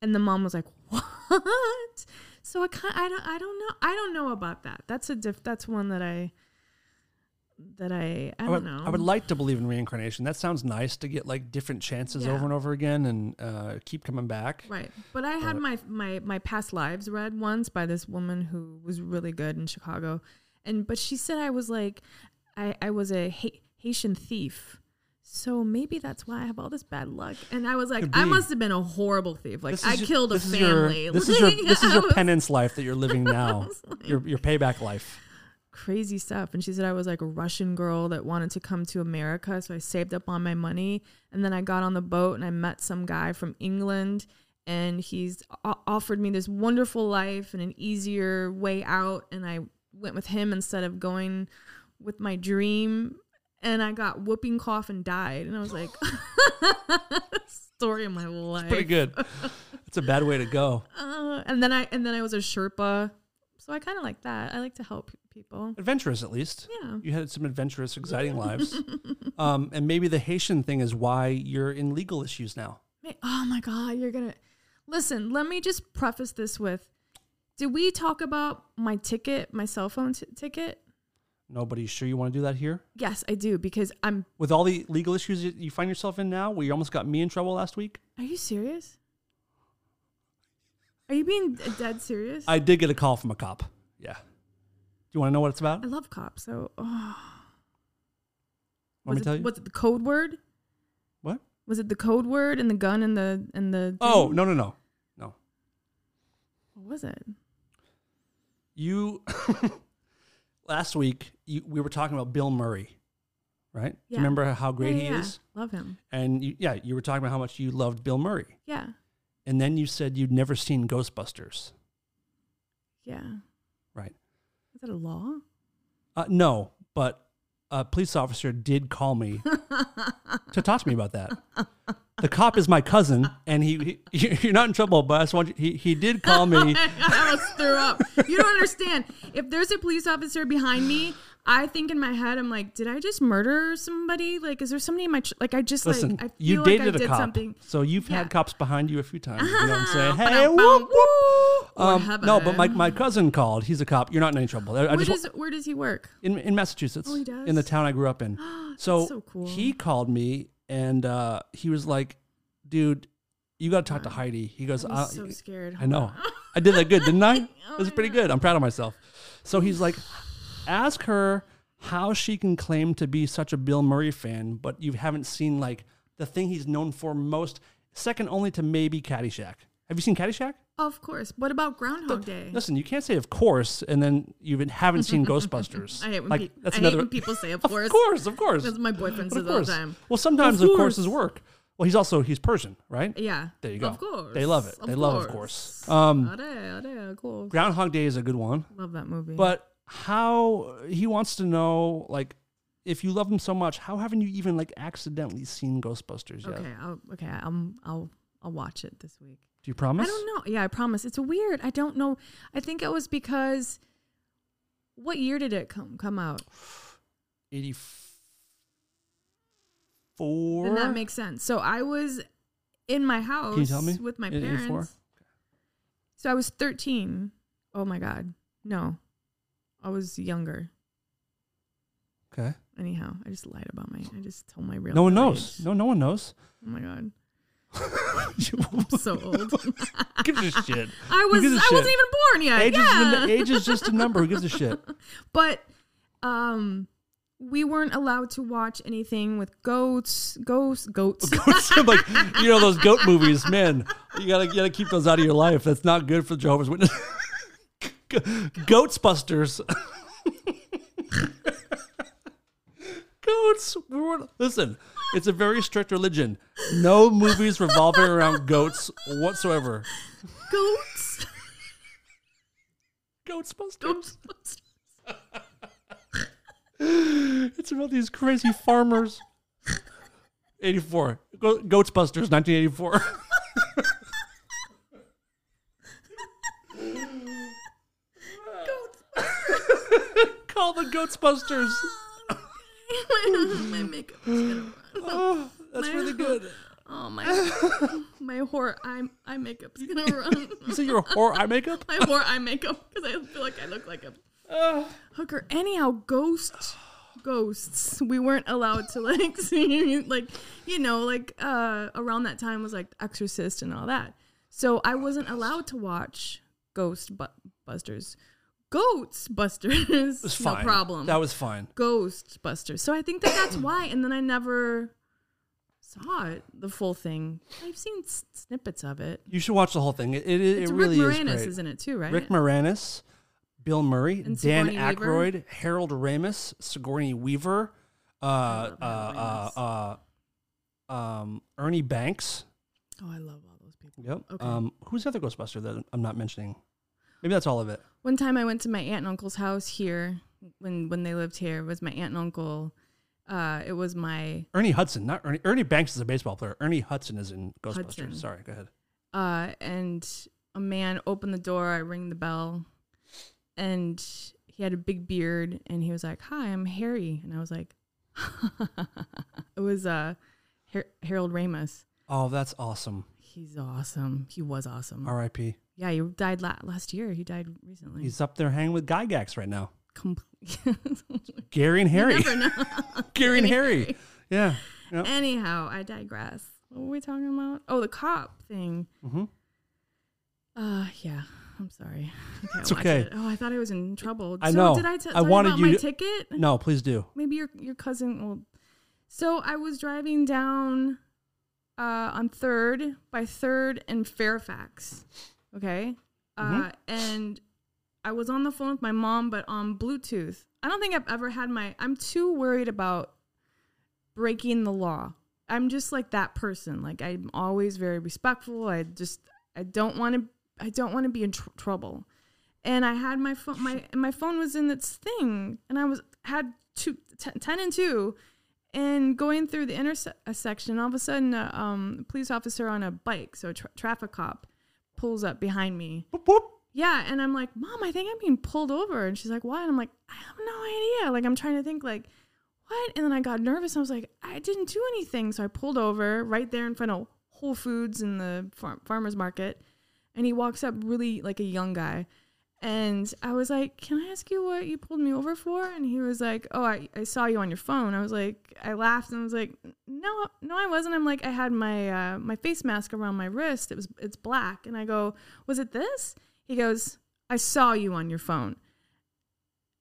And the mom was like, "What?" So I kind I don't I don't know I don't know about that. That's a diff. That's one that I that I I, would, don't know. I would like to believe in reincarnation. That sounds nice to get like different chances Yeah. over and over again and uh, keep coming back. Right. But I had my, my my past lives read once by this woman who was really good in Chicago. And but she said I was like I, I was a ha- Haitian thief. So maybe that's why I have all this bad luck. And I was like, Could I be. must have been a horrible thief. Like This is I your- killed a this is your- family. This is your Like, this is I your was- penance life that you're living now. your your payback life. Crazy stuff. And she said I was like a Russian girl that wanted to come to America. So I saved up on my money. And then I got on the boat and I met some guy from England. And he's o- offered me this wonderful life and an easier way out. And I went with him instead of going with my dream. And I got whooping cough and died. And I was like, story of my life. Pretty good. It's a bad way to go. Uh, and then I and then I was a Sherpa, so I kind of like that. I like to help people. Adventurous, at least. Yeah. You had some adventurous, exciting lives. Um, and maybe the Haitian thing is why you're in legal issues now. Oh my God, you're gonna listen. Let me just preface this with: Did we talk about my ticket, my cell phone t- ticket? Nobody's sure you want to do that here? Yes, I do because I'm. With all the legal issues that you find yourself in now, where you almost got me in trouble last week? Are you serious? Are you being dead serious? I did get a call from a cop. Yeah. Do you want to know what it's about? I love cops. So, oh. Want me was tell it, you? was it the code word? What? Was it the code word and the gun and the and the? Oh, no, no, no. No. What was it? You, last week, you, we were talking about Bill Murray, right? Do you remember how great Yeah, he yeah, is? Love him. And you, yeah, you were talking about how much you loved Bill Murray. Yeah, And then you said you'd never seen Ghostbusters, yeah. right? Is that a law? Uh, no, but a police officer did call me to talk to me about that. The cop is my cousin, and he, he you're not in trouble, but I just want you, he, he did call me. I almost threw up. You don't understand. If there's a police officer behind me, I think in my head, I'm like, did I just murder somebody? Like, is there somebody in my tr- like? I just Listen, like I feel you like dated did a cop, something. so you've Yeah. had cops behind you a few times. You know what I'm saying? Hey, whoop, whoop. Um, no, but my, my cousin called. He's a cop. You're not in any trouble. I, I Where just does where does he work? in in Massachusetts, Oh, he does? in the town I grew up in. so, so cool. he called me and uh, he was like, "Dude, you got to talk to Heidi." He goes, I'm uh, so scared. I know. I did that good, didn't I? It Oh, was pretty good. I'm proud of myself. So he's like, ask her how she can claim to be such a Bill Murray fan, but you haven't seen like the thing he's known for most, second only to maybe Caddyshack. Have you seen Caddyshack? Of course. What about Groundhog Day? Listen, you can't say of course, and then you haven't seen Ghostbusters. I hate when, like pe- that's I another. hate when people say, "Of course. of course." course, of course. That's my boyfriend says all the time. Well, sometimes Of of, course. work. Well, he's also he's Persian, right? Yeah. There you go. Of course. They love it. Of They love, of course. course. Um, Ade, ade, cool. Groundhog Day is a good one. Love that movie. But how he wants to know, like, if you love him so much, how haven't you even like accidentally seen Ghostbusters yet? okay, I'll, okay, I'll, I'll, I'll watch it this week. Do you promise? I don't know. Yeah, I promise. It's weird. I don't know. I think it was because what year did it come come out? Eighty four. And that makes sense. So I was in my house Can you tell me? with my In 84? parents. So I was 13. Oh my god. No. I was younger. okay. Anyhow, I just lied about my I just told my real No one age. knows. No, no one knows. Oh my god. I'm so old. gives a shit? I was I shit? wasn't even born yet. Age, yeah. is, age is just a number. Who gives a shit? But um we weren't allowed to watch anything with goats, ghosts, goats. like you know those goat movies, man. You gotta you gotta keep those out of your life. That's not good for Jehovah's Witness. Goats busters. goats. We were- Listen, it's a very strict religion. No movies revolving around goats whatsoever. goats. Goats busters. Goats. It's about these crazy farmers. 84. Go- Goats Busters, 1984. Call the Goats Busters. my makeup is gonna run. Oh, that's My- really good. Oh my my horror eye eye makeup's gonna run. You say you're a whore eye makeup? my horror eye makeup because I feel like I look like a hooker. Anyhow, ghosts, ghosts. We weren't allowed to like see like you know like uh around that time was like Exorcist and all that. So I wasn't allowed to watch Ghost bu- Goats Busters. It was no fine. problem. That was fine. Ghostbusters. So I think that that's why. And then I never saw it, the full thing. I've seen s- snippets of it. You should watch the whole thing. It, it, it It's really Rick is Moranis, great. isn't it too? Right? Rick Moranis, Bill Murray, And Dan Sigourney Weaver. Aykroyd, Harold Ramis, Sigourney Weaver, uh, uh, love Harold uh, uh, um, Ernie Banks. Oh, I love all those people. Yep. Okay. Um, who's the other Ghostbuster that I'm not mentioning? Maybe that's all of it. One time I went to my aunt and uncle's house here when when they lived here. It was my aunt and uncle. Uh, it was my Ernie Hudson, not Ernie. Ernie Banks is a baseball player. Ernie Hudson is in Ghostbusters. Hudson. Sorry, go ahead. uh, and a man opened the door. I ring the bell, and he had a big beard, and he was like, "Hi, I'm Harry," and I was like, "It was uh, Har- Harold Ramis. Oh, that's awesome. He's awesome. He was awesome. R.I.P. Yeah, he died la- last year. He died recently. He's up there hanging with Gygax right now. Gary and Harry. Never know. Gary and Harry. Yeah. Yep. Anyhow, I digress. What were we talking about? Oh, the cop thing. Mhm. Uh, yeah. I'm sorry. It's okay. it. Oh, I thought I was in trouble. I so know. Did I t- I wanted you my to- ticket? No, please do. Maybe your your cousin will. So I was driving down uh, on Third by Third and Fairfax. Okay, uh, Mhm. and I was on the phone with my mom, but on Bluetooth. I don't think I've ever had my. I'm too worried about breaking the law. I'm just like that person. Like I'm always very respectful. I just I don't want to I don't want to be in tr- trouble. And I had my phone my my phone was in its thing and I was had two, t- 10 and 2 and going through the intersection all of a sudden a um, police officer on a bike, so a tra- traffic cop pulls up behind me. Whoop, whoop. Yeah, and I'm like, "Mom, I think I'm being pulled over." And she's like, "What?" And I'm like, "I have no idea." Like I'm trying to think like what? And then I got nervous. I was like, I didn't do anything. So I pulled over right there in front of Whole Foods in the far- farmer's market. And he walks up really like a young guy. And I was like, Can I ask you what you pulled me over for? And he was like, Oh, I, I saw you on your phone. I was like, I laughed and I was like, No, no, I wasn't. I'm like, I had my uh, my face mask around my wrist. It was it's black. And I go, Was it this? He goes, I saw you on your phone.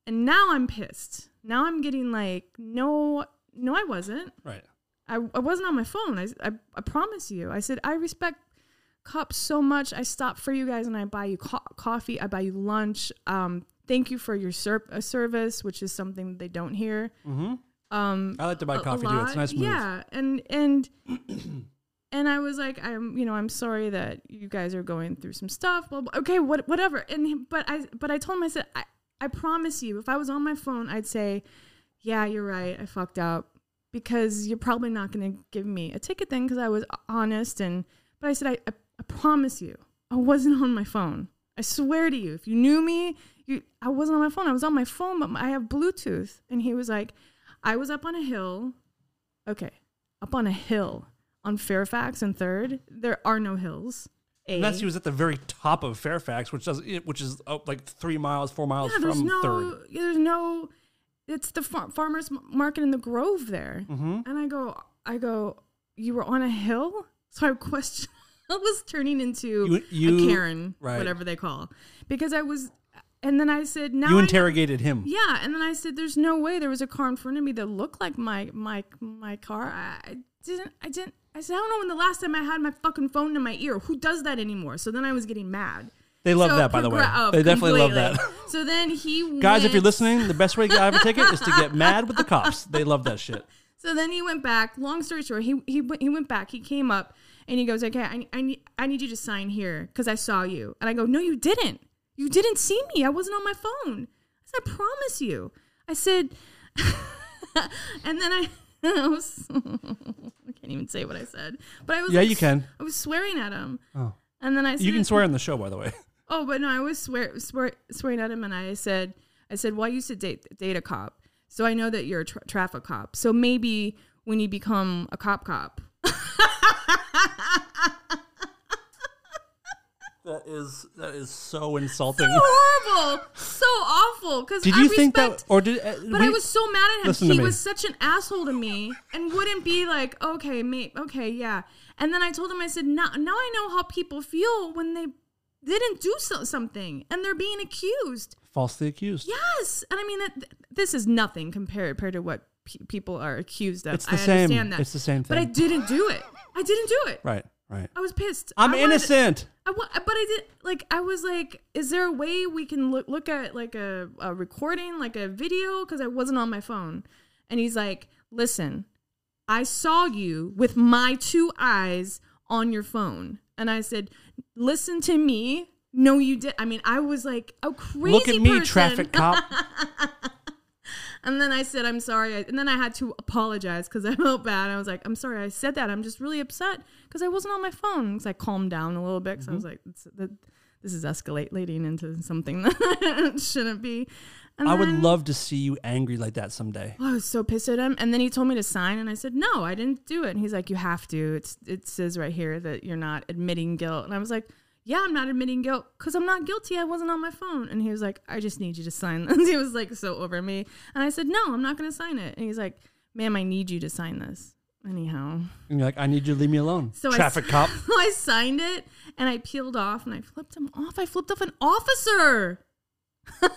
And now I'm pissed. Now I'm getting like, no, no, I wasn't. Right. I, I wasn't on my phone. I, I, I promise you. I said, I respect cops so much. I stop for you guys and I buy you co- coffee. I buy you lunch. Um, thank you for your ser- uh, service, which is something they don't hear. Mm-hmm. Um, I like to buy a- a coffee too. It's a nice move. Yeah, and and and I was like, I'm, you know, I'm sorry that you guys are going through some stuff. Well, okay, what, whatever. And but I, but I told him, I said, I, I promise you, if I was on my phone, I'd say, yeah, you're right, I fucked up, because you're probably not going to give me a ticket then, because I was honest. And but I said, I, I, I promise you, I wasn't on my phone. I swear to you, if you knew me, you, I wasn't on my phone. I was on my phone, but I have Bluetooth. And he was like, I was up on a hill. Okay, up on a hill on Fairfax and Third. There are no hills. A. Unless he was at the very top of Fairfax, which does which is uh, like three miles, four miles yeah, there's from no, Third. there's no. It's the far- farmers market in the Grove there, Mhm. and I go, I go, you were on a hill. So I question. I was turning into You- you- a Karen, right. whatever they call, because I was, and then I said, now You interrogated him. Yeah, and then I said, "There's no way there was a car in front of me that looked like my my my car." I I didn't. I didn't. I said, "I don't know when the last time I had my fucking phone in my ear. Who does that anymore?" So then I was getting mad. They love So that, by the way. oh, they definitely love that. So then he Guys, if you're listening, the best way to have a ticket is to get mad with the cops. They love that shit. So then he went back. Long story short, he he he went back. He came up and he goes, "Okay, I, I need I need you to sign here because I saw you." And I go, "No, you didn't. You didn't see me. I wasn't on my phone." I said, "I promise you." I said, and then I. I, was, I can't even say what I said, but I was Yeah, like, you can. I was swearing at him, Oh. and then I said, You can swear on the show, by the way. Oh, but no, I was swear, swear swearing at him, and I said, I said, well, I used to date date a cop, so I know that you're a tra- traffic cop. So maybe when you become a cop cop, That is that is so insulting. so horrible, so awful. Because Did I you think respect, that, or did? Uh, But we- I was so mad at him. He was such an asshole to me, and wouldn't be like, okay, mate, okay, yeah. And then I told him, I said, now, now I know how people feel when they didn't do so- something and they're being accused. falsely accused. Yes, and I mean that th- this is nothing compared compared to what pe- people are accused of. It's the I same. understand that. It's the same thing. But I didn't do it. I didn't do it. Right, Right. I was pissed. I'm I wanted- innocent. I wa- but I did like I was like, is there a way we can look look at like a, a recording, like a video? Because I wasn't on my phone. And he's like, listen, I saw you with my two eyes on your phone, and I said, listen to me. No, you did. I mean, I was like a crazy. Look at me, person. traffic cop. And then I said, I'm sorry. And then I had to apologize because I felt bad. I was like, I'm sorry I said that. I'm just really upset because I wasn't on my phone. Because I calmed down a little bit because I was Mm-hmm. like, that, this is escalating into something that shouldn't be. And I would love to see you angry like that someday. I was so pissed at him. And then he told me to sign, and I said, no, I didn't do it. And he's like, you have to. It's It says right here that you're not admitting guilt. And I was like, yeah, I'm not admitting guilt because I'm not guilty. I wasn't on my phone. And he was like, I just need you to sign this. he was like so over me. And I said, no, I'm not going to sign it. And he's like, ma'am, I need you to sign this. Anyhow. And you're like, I need you to leave me alone. So traffic I, cop. So I signed it and I peeled off and I flipped him off. I flipped off an officer. What's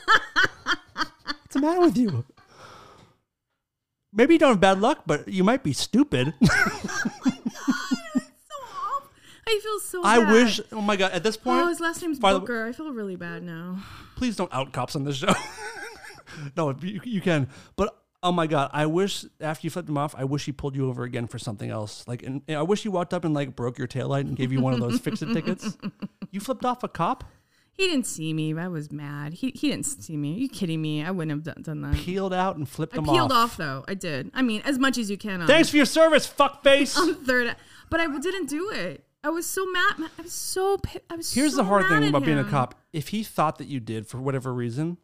the matter with you? Maybe you don't have bad luck, but you might be stupid. Oh Off. Feel so I bad. wish. Oh my god! At this point, Oh, his last name's by the- Booker. I feel really bad now. please don't out cops on this show. no, you, you can. But oh my god, I wish after you flipped him off, I wish he pulled you over again for something else. Like, and, and I wish he walked up and like broke your taillight and gave you one of those fix it tickets. You flipped off a cop, He didn't see me. I was mad. He he didn't see me. Are you kidding me? I wouldn't have done, done that. peeled out and flipped I him peeled off. off. though. I did. I mean, as much as you can. On, Thanks for your service, fuckface. on third, but I didn't do it. I was so mad. I was so. I was. Here's so the hard thing about being a cop. If he thought that you did for whatever reason,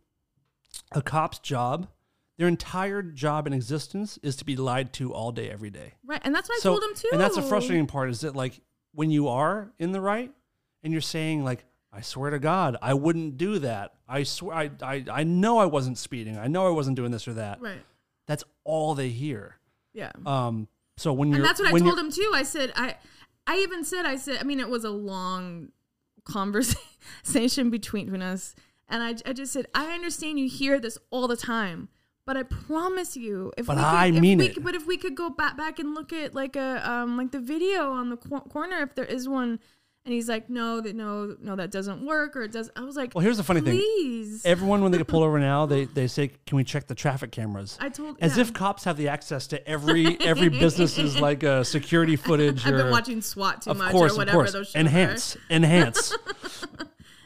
a cop's job, their entire job in existence is to be lied to all day, every day. Right, and that's what so, I told him too. and that's the frustrating part is that like when you are in the right and you're saying like, I swear to God, I wouldn't do that. I swear, I, I, I know I wasn't speeding. I know I wasn't doing this or that. Right. That's all they hear. Yeah. Um. So when you're, and that's what I told him too. I said I, I even said I said I mean it was a long conversation between us, and I, I just said I understand you hear this all the time, but I promise you, if But we could, I if mean we it. but if we could go back back and look at like a um like the video on the cor- corner if there is one. And he's like, no, that no, no, that doesn't work, or it does. I was like, Well, here's the funny thing. Please. Everyone, when they get pulled over now, they, they say, "Can we check the traffic cameras?" I told- as yeah. if cops have the access to every every business's like uh, security footage. I've been watching SWAT too of much course, or whatever of course. those shows enhance, are. enhance.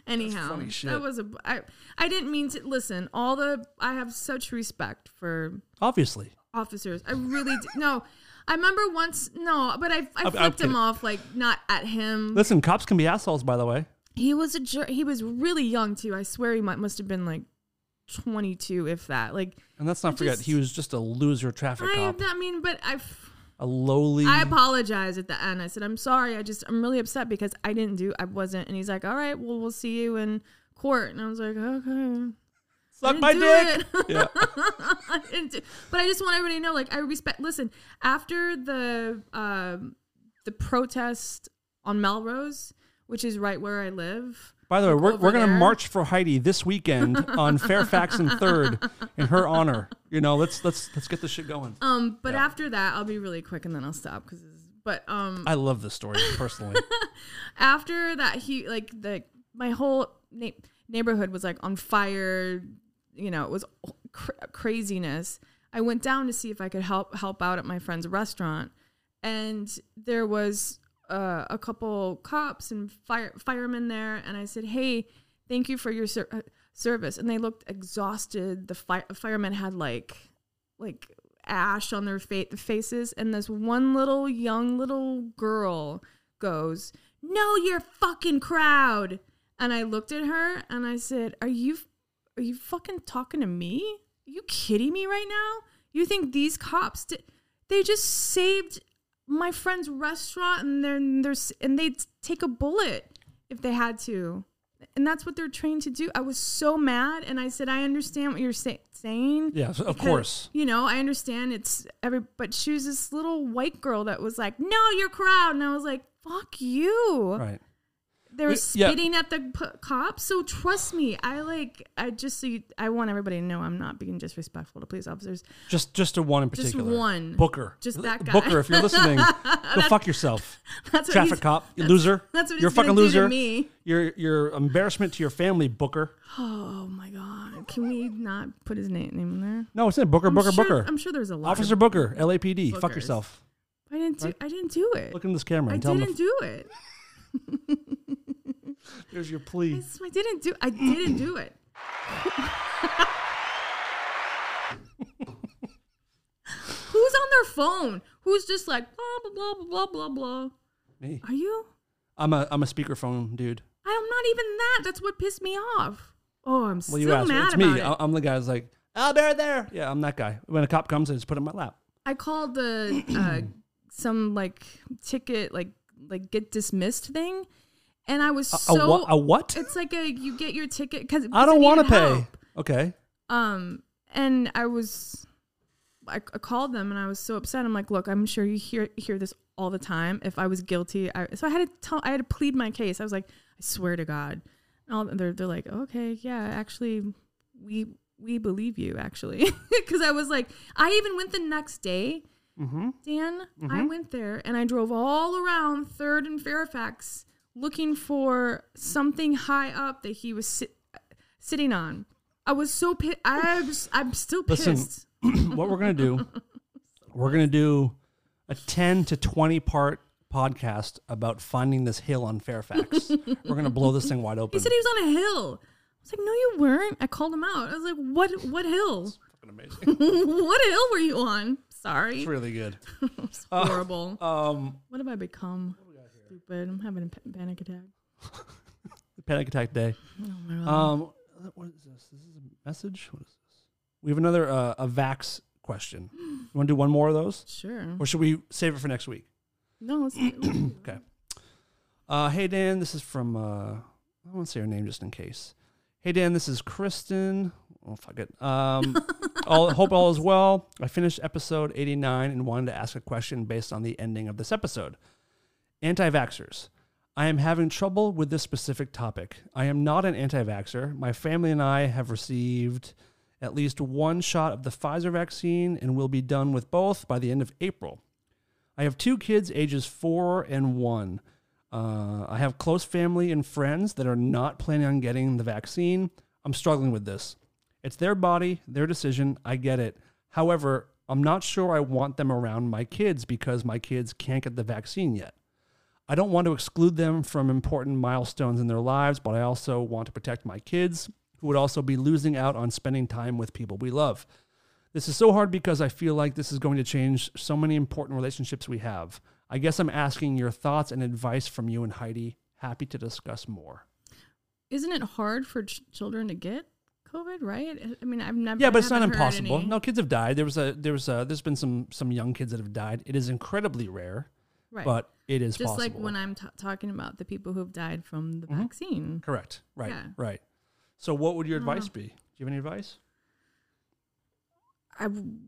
Anyhow, that was a. I, I didn't mean to listen. All the I have such respect for Obviously, officers. I really do. No, I remember once. No, but I I I'm flipped him off like not at him. listen, cops can be assholes. By the way, He was a jerk. He was really young too. I swear he might must have been like twenty two, if that. Like and let's not I forget, just- he was just a loser traffic I, cop, I mean, but I. a lowly. I apologize at the end. I said, I'm sorry. I just, I'm really upset because I didn't do, I wasn't. And he's like, all right, well, we'll see you in court. And I was like, okay. Suck my dick. Yeah. I do, but I just want everybody to know, like, I respect. Listen, after the um, the protest on Melrose, which is right where I live. By the way, we're, we're gonna march for Heidi this weekend on Fairfax and Third in her honor. You know, let's let's let's get this shit going. Um, but Yeah. after that, I'll be really quick and then I'll stop because. But um, I love this story personally. after that he like the my whole na- neighborhood was like on fire you know it was cr- craziness. I went down to see if i could help help out at my friend's restaurant. And there was uh, a couple cops and fire firemen there. And i said hey thank you for your ser- uh, service. And they looked exhausted. The fire firemen had like like ash on their fa- faces. And this one little young little girl goes no you're fucking crowd and i looked at her and i said are you are you fucking talking to me? Are you kidding me right now? You think these cops did they just saved my friend's restaurant and then there's and they'd take a bullet if they had to. And that's what they're trained to do. I was so mad and i said i understand what you're say- saying. Yeah, of course. you know i understand it's every but she was this little white girl that was like no you're crowd and i was like fuck you. Right. They're We- yeah. spitting at the p- cops. So trust me, I like. I just so you, I want everybody to know I'm not being disrespectful to police officers. Just just a one in particular. Just one. Booker. Just that guy. Booker, if you're listening, go fuck yourself. That's what Traffic cop, you loser. That's what you're a fucking loser. me. You're you're embarrassment to your family, Booker. Oh my god! Can we not put his name, name in there? No, it's in Booker, I'm Booker, sure- Booker. I'm sure there's a lot. Officer of, Booker, LAPD. Fuck yourself. I didn't do. I didn't do it. Look in this camera I and tell him. didn't do it. There's your plea. I didn't do. I didn't do it. Who's on their phone? Who's just like blah blah blah blah blah blah blah? Me. Are you? I'm a I'm a speakerphone dude. I'm not even that. That's what pissed me off. Oh, I'm Well, still you asked. mad It's about me. it. I'm the guy who's like, oh, they're there. Yeah, I'm that guy. When a cop comes, I just put it in my lap. I called the uh, some like ticket like like get dismissed thing, and I was A, so a, what? A what? it's like a you get your ticket because I don't want to pay. Okay. Um, and I was, I, I called them and I was so upset. I'm like, look, I'm sure you hear hear this all the time. If I was guilty, I, so I had to tell, I had to plead my case. I was like, I swear to God. And all, they're they're like, okay, yeah, actually, we we believe you actually, because I was like, I even went the next day. Mm-hmm. Dan, I went there and I drove all around Third and Fairfax looking for something high up that he was sit- sitting on. I was so pissed. I'm still Listen, pissed. what we're gonna do? We're gonna do a 10 to 20 part podcast about finding this hill on Fairfax. we're gonna blow this thing wide open. He said he was on a hill. I was like, no, you weren't. I called him out. I was like, what? What hill? Fucking amazing. what hill were you on? Sorry, It's really good. it's horrible. Um, what have I become? Stupid. I'm having a panic attack. panic attack day. Oh. Um, what is this? This is a message. What is this? We have another uh, a Vax question. You want to do one more of those, sure. or should we save it for next week? No. It's, Okay. Uh, hey Dan, this is from uh, I won't say her name just in case. Hey Dan, this is Kristen. Oh fuck it. Um, all, hope all is well. I finished episode 89 and wanted to ask a question based on the ending of this episode. Anti-vaxxers. I am having trouble with this specific topic. I am not an anti-vaxxer. My family and I have received at least one shot of the Pfizer vaccine and will be done with both by the end of April. I have two kids, ages four and one. Uh, I have close family and friends that are not planning on getting the vaccine. I'm struggling with this. It's their body, their decision. I get it. However, I'm not sure I want them around my kids because my kids can't get the vaccine yet. I don't want to exclude them from important milestones in their lives, but I also want to protect my kids who would also be losing out on spending time with people we love. This is so hard because I feel like this is going to change so many important relationships we have. I guess I'm asking your thoughts and advice from you and Heidi. Happy to discuss more. Isn't it hard for ch- children to get COVID? Right? I mean, I've never. Yeah, but it's not impossible. any- No, kids have died. There was a there was a, there's been some some young kids that have died. It is incredibly rare, Right. but it is just possible. like when I'm t- talking about the people who've died from the Mhm. vaccine. Correct. Right. Yeah. Right. So, what would your advice know. be? Do you have any advice? I, w-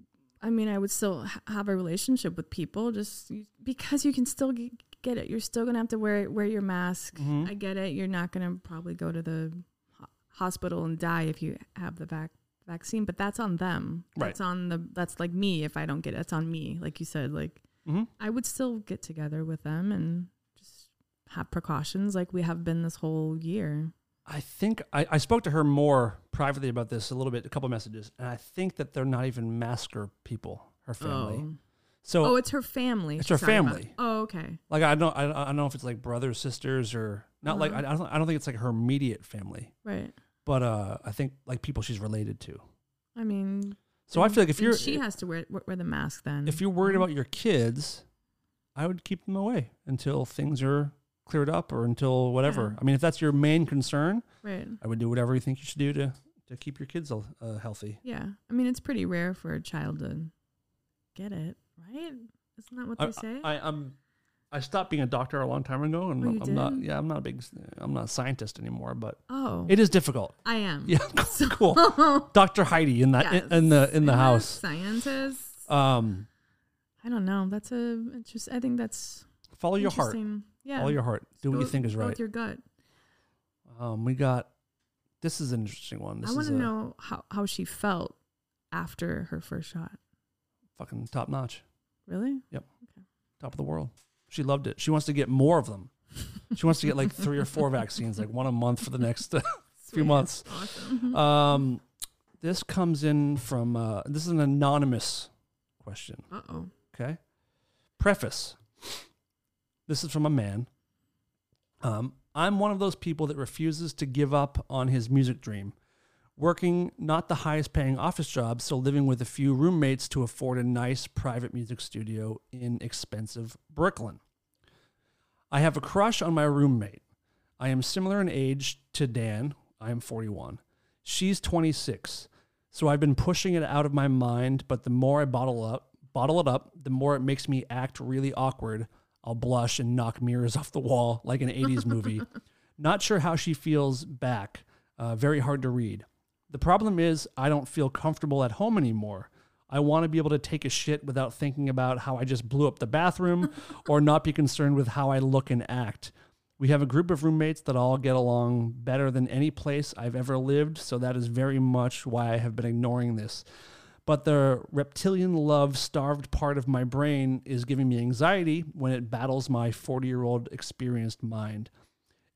I mean, I would still ha- have a relationship with people just you- because you can still g- get it. You're still gonna have to wear wear your mask. Mhm. I get it. You're not gonna probably go to the ho- hospital and die if you have the vac- vaccine, but that's on them. Right. That's on the. That's like me if I don't get it. That's on me. Like you said, like Mhm. I would still get together with them and just have precautions like we have been this whole year. I think I, I spoke to her more privately about this a little bit, a couple messages, and I think that they're not even masker people. Her family. Oh. So, oh, it's her family. It's her family. Oh, okay. like, I don't, I, I don't know if it's like brothers, sisters, or not. Like, I, Uh-huh. I don't, I don't think it's like her immediate family, Right. but uh, I think like people she's related to. I mean, So I feel like if you're she has to wear wear the mask then. if you're worried about your kids, I would keep them away until things are cleared up or until whatever. Yeah. I mean, if that's your main concern, right, I would do whatever you think you should do to to keep your kids uh, healthy. yeah. I mean, it's pretty rare for a child to get it, right? Isn't that what I, they say? I, I'm I stopped being a doctor a long time ago, and Oh, I'm, I'm not. Yeah, I'm not a big. I'm not a scientist anymore, but oh, it is difficult. I am. Yeah, cool. Doctor Heidi in that in, in the in the Yes. house. Scientists. Um, I don't know. That's a interest. I think that's follow your heart. Yeah. Follow your heart. Do what you think is go right. With your gut. Um, we got. This is an interesting one. This I want to know how, how she felt after her first shot. fucking top notch, Really? Yep. Okay. Top of the world. She loved it. She wants to get more of them. She wants to get like three or four vaccines, like one a month for the next uh, few months. Awesome. Um, this comes in from. Uh, this is an anonymous question. Uh oh. Okay. Preface. This is from a man. Um, I'm one of those people that refuses to give up on his music dream. Working not the highest paying office job, so living with a few roommates to afford a nice private music studio in expensive Brooklyn. I have a crush on my roommate. I am similar in age to Dan. I am 41. She's 26. So I've been pushing it out of my mind, but the more I bottle up, bottle it up, the more it makes me act really awkward. I'll blush and knock mirrors off the wall like an 80s movie. Not sure how she feels back. Uh, very hard to read. The problem is, I don't feel comfortable at home anymore. I want to be able to take a shit without thinking about how I just blew up the bathroom or not be concerned with how I look and act. We have a group of roommates that all get along better than any place I've ever lived, so that is very much why I have been ignoring this. But the reptilian love starved part of my brain is giving me anxiety when it battles my 40 year old experienced mind.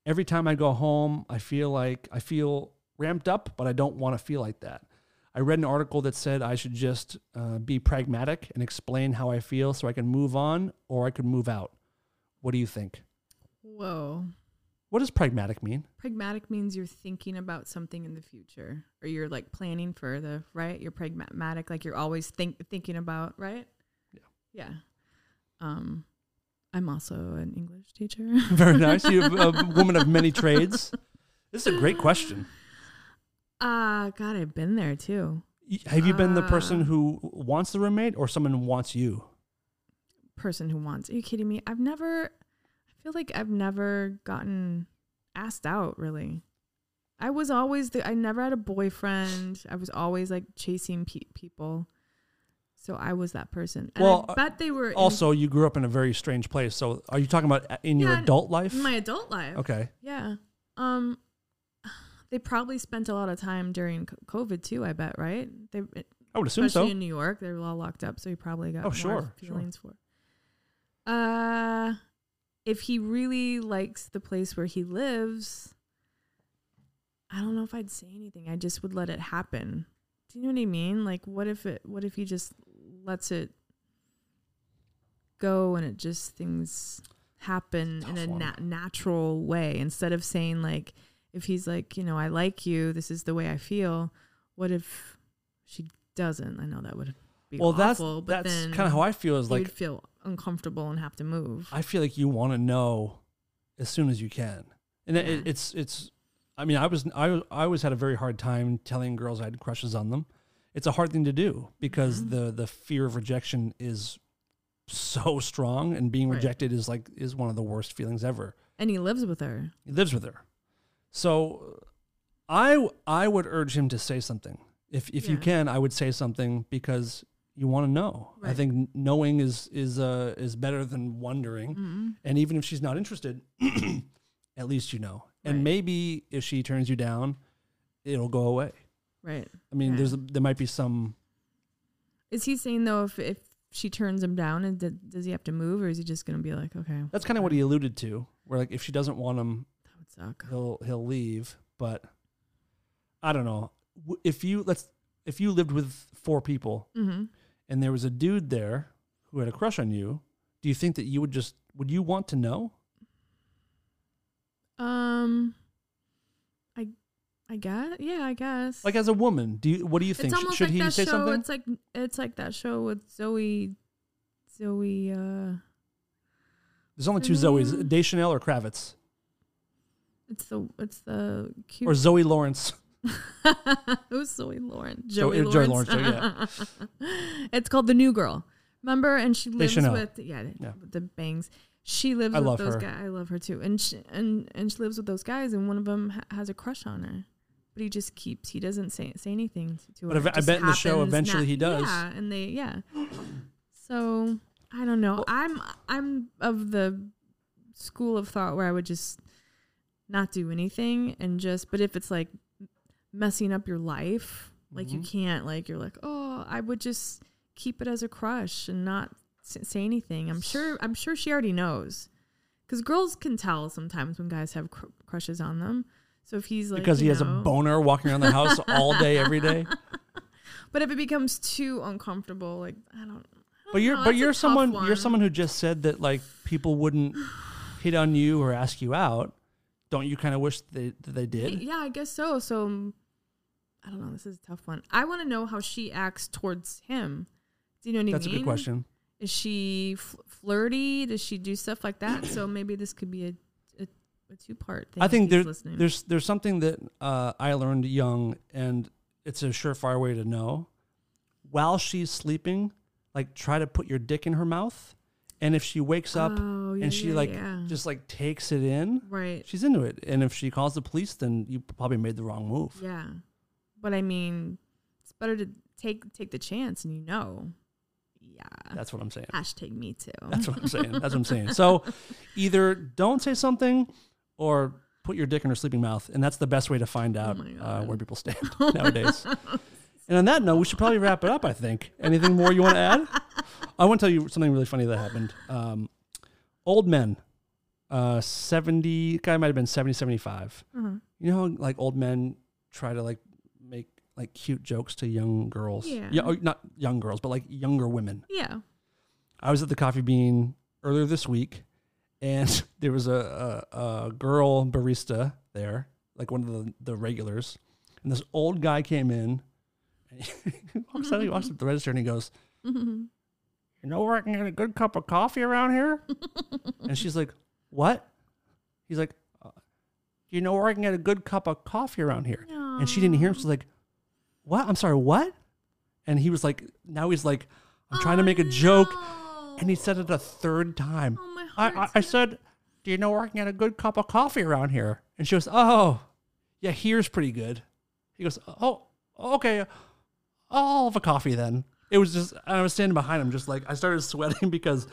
Every time I go home, I feel like I feel ramped up, but I don't want to feel like that. I read an article that said I should just uh, be pragmatic and explain how I feel so I can move on or I could move out. What do you think? Whoa. What does pragmatic mean? Pragmatic means you're thinking about something in the future, or you're like planning for the right. You're pragmatic, like you're always think thinking about right. Yeah. Yeah. Um, I'm also an English teacher. Very nice. You're a woman of many trades. This is a great question. Ah, God, I've been there too. Have you been the person Uh, who wants the roommate or someone who wants you? Person who wants. Are you kidding me? I've never. I feel like I've never gotten asked out. Really, I was always the. I never had a boyfriend. I was always like chasing pe- people. So I was that person. And Well, I bet they were in Also, you grew up in a very strange place. So, are you talking about a- in your adult life? my adult life. okay. Yeah. Um, they probably spent a lot of time during COVID too. I bet, right? They, I would assume especially so. in New York, they were all locked up, so he probably got Oh, more sure, sure. feelings for. Uh, if he really likes the place where he lives, I don't know if I'd say anything. I just would let it happen. Do you know what I mean? Like, what if it? What if he just lets it go and it just things happen in a na- natural way instead of saying like, if he's like, you know, I like you, this is the way I feel. What if she doesn't? I know that would be Well, that's awful, but that's then kind of how I feel. Is like feel uncomfortable and have to move. I feel like you want to know as soon as you can, and it, it's it's. I mean, I was I I always had a very hard time telling girls I had crushes on them. It's a hard thing to do because Mhm. the the fear of rejection is so strong, and being Right. rejected is like is one of the worst feelings ever. and he lives with her. He lives with her. So I I would urge him to say something. If if you can, I would say something because you want to know. I think knowing is is uh is better than wondering. Mhm. And even if she's not interested, at least you know. And Right. maybe if she turns you down, it'll go away. Right. I mean, Yeah. there's there might be some Is he saying though if if she turns him down and does he have to move or is he just gonna be like okay That's kind of what he alluded to. Where like if she doesn't want him, suck. he'll he'll leave. But I don't know. If you let's if you lived with four people Mm-hmm. and there was a dude there who had a crush on you, do you think that you would just would you want to know? Um, I I guess yeah I guess Like as a woman, do you what do you think? it's Sh- Should like he that say show. something? It's like it's like that show with Zoe Zoe uh There's only two Zoes. Deschanel or Kravitz, it's the it's the cute or Zoe Lawrence. Who's Zoe Lauren? Jo- Joey uh, Joey Lawrence. Lawrence, it's called The New Girl. Remember? And she lives with yeah, Yeah. with the bangs. She lives I with love those her. guys. I love her too. And she, and and she lives with those guys, and one of them ha- has a crush on her. But he just keeps. He doesn't say say anything to her. But I bet in the show eventually he does. Yeah, and they yeah. So I don't know. I'm I'm of the school of thought where I would just not do anything and just but if it's like messing up your life, like you mm-hmm. can't like you're like, "Oh, I would just keep it as a crush and not say anything." I'm sure I'm sure she already knows. Cuz girls can tell sometimes when guys have cr- crushes on them. So if he's like because he you has a boner walking around the house all day, every day. But if it becomes too uncomfortable, like I don't But you're know, but you're someone you're someone who just said that like people wouldn't hit on you or ask you out. Don't you kind of wish they that they did? Yeah, I guess so. So um, I don't know. This is a tough one. I want to know how she acts towards him. Do you know what That's I a mean? good question. Is she fl- flirty? Does she do stuff like that? so maybe this could be a a, a two part thing. I think he's there, there's there's something that uh, I learned young, and it's a surefire way to know. While she's sleeping, like try to put your dick in her mouth, and if she wakes up Oh, yeah, and she yeah, like yeah. just like takes it in, right. she's into it. And if she calls the police, then you probably made the wrong move. Yeah, but I mean, it's better to take take the chance, and you know. Yeah. That's what I'm saying. Hashtag me too. That's what I'm saying. That's what I'm saying. So either don't say something or put your dick in her sleeping mouth. And that's the best way to find out Oh uh, where people stand nowadays. And on that note, we should probably wrap it up, I think. Anything more you want to add? I want to tell you something really funny that happened. Um, old men, uh, 70, guy might have been 70, 75. Uh-huh. You know how like old men try to like make like cute jokes to young girls? Yeah. oh, not young girls, but like younger women. Yeah. I was at the Coffee Bean earlier this week, and there was a, a, a girl barista there, like one of the, the regulars, and this old guy came in. And he walks out, he walks up to the register, and he goes, "You know where I can get a good cup of coffee around here?" and she's like, "What?" He's like, uh, "Do you know where I can get a good cup of coffee around here?" And she didn't hear him. She's like, "What? I'm sorry, what?" And he was like, now he's like, I'm trying to make a joke. And he said it a third time. Oh, my I, I, heart's I said, Do you know where I can get a good cup of coffee around here? And she goes, Oh, yeah, here's pretty good. He goes, Oh, okay. I'll have a coffee then. It was just, I was standing behind him, just like, I started sweating because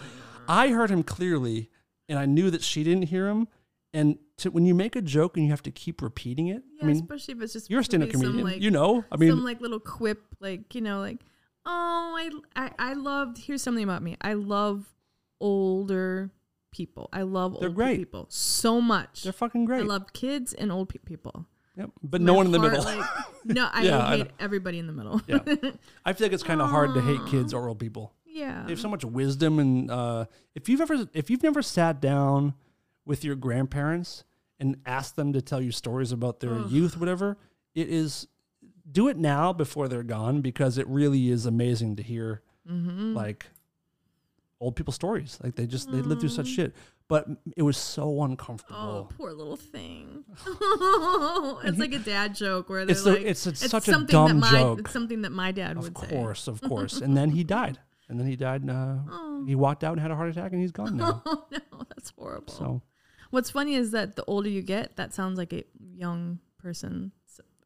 I heard him clearly and I knew that she didn't hear him. And to, when you make a joke and you have to keep repeating it, Yeah, I mean, especially if it's just you're a stand-up comedian. like- you know, I mean, some like little quip, like you know, like oh, I I, I loved. Here's something about me. I love older people. I love They're old great. people so much. they're fucking great. I love kids and old pe- people. Yep. But My no one in the heart, middle. like- no, I Yeah, I hate know. everybody in the middle. yeah. I feel like it's kind of hard to hate kids or old people. yeah. They have so much wisdom, and uh, if you've ever if you've never sat down with your grandparents and asked them to tell you stories about their youth, whatever, it is do it now before they're gone because it really is amazing to hear Mm-hmm. like old people stories. Like they just they live through such shit, but it was so uncomfortable. Oh, poor little thing. it's like a dad joke where they're It's like, it's a- such a dumb that my, joke. It's something that my dad Of would say. Of course, of course. And then he died. And then he died. Uh, Oh. He walked out and had a heart attack, and he's gone now. Oh no, that's horrible. So What's funny is that the older you get, that sounds like a young person,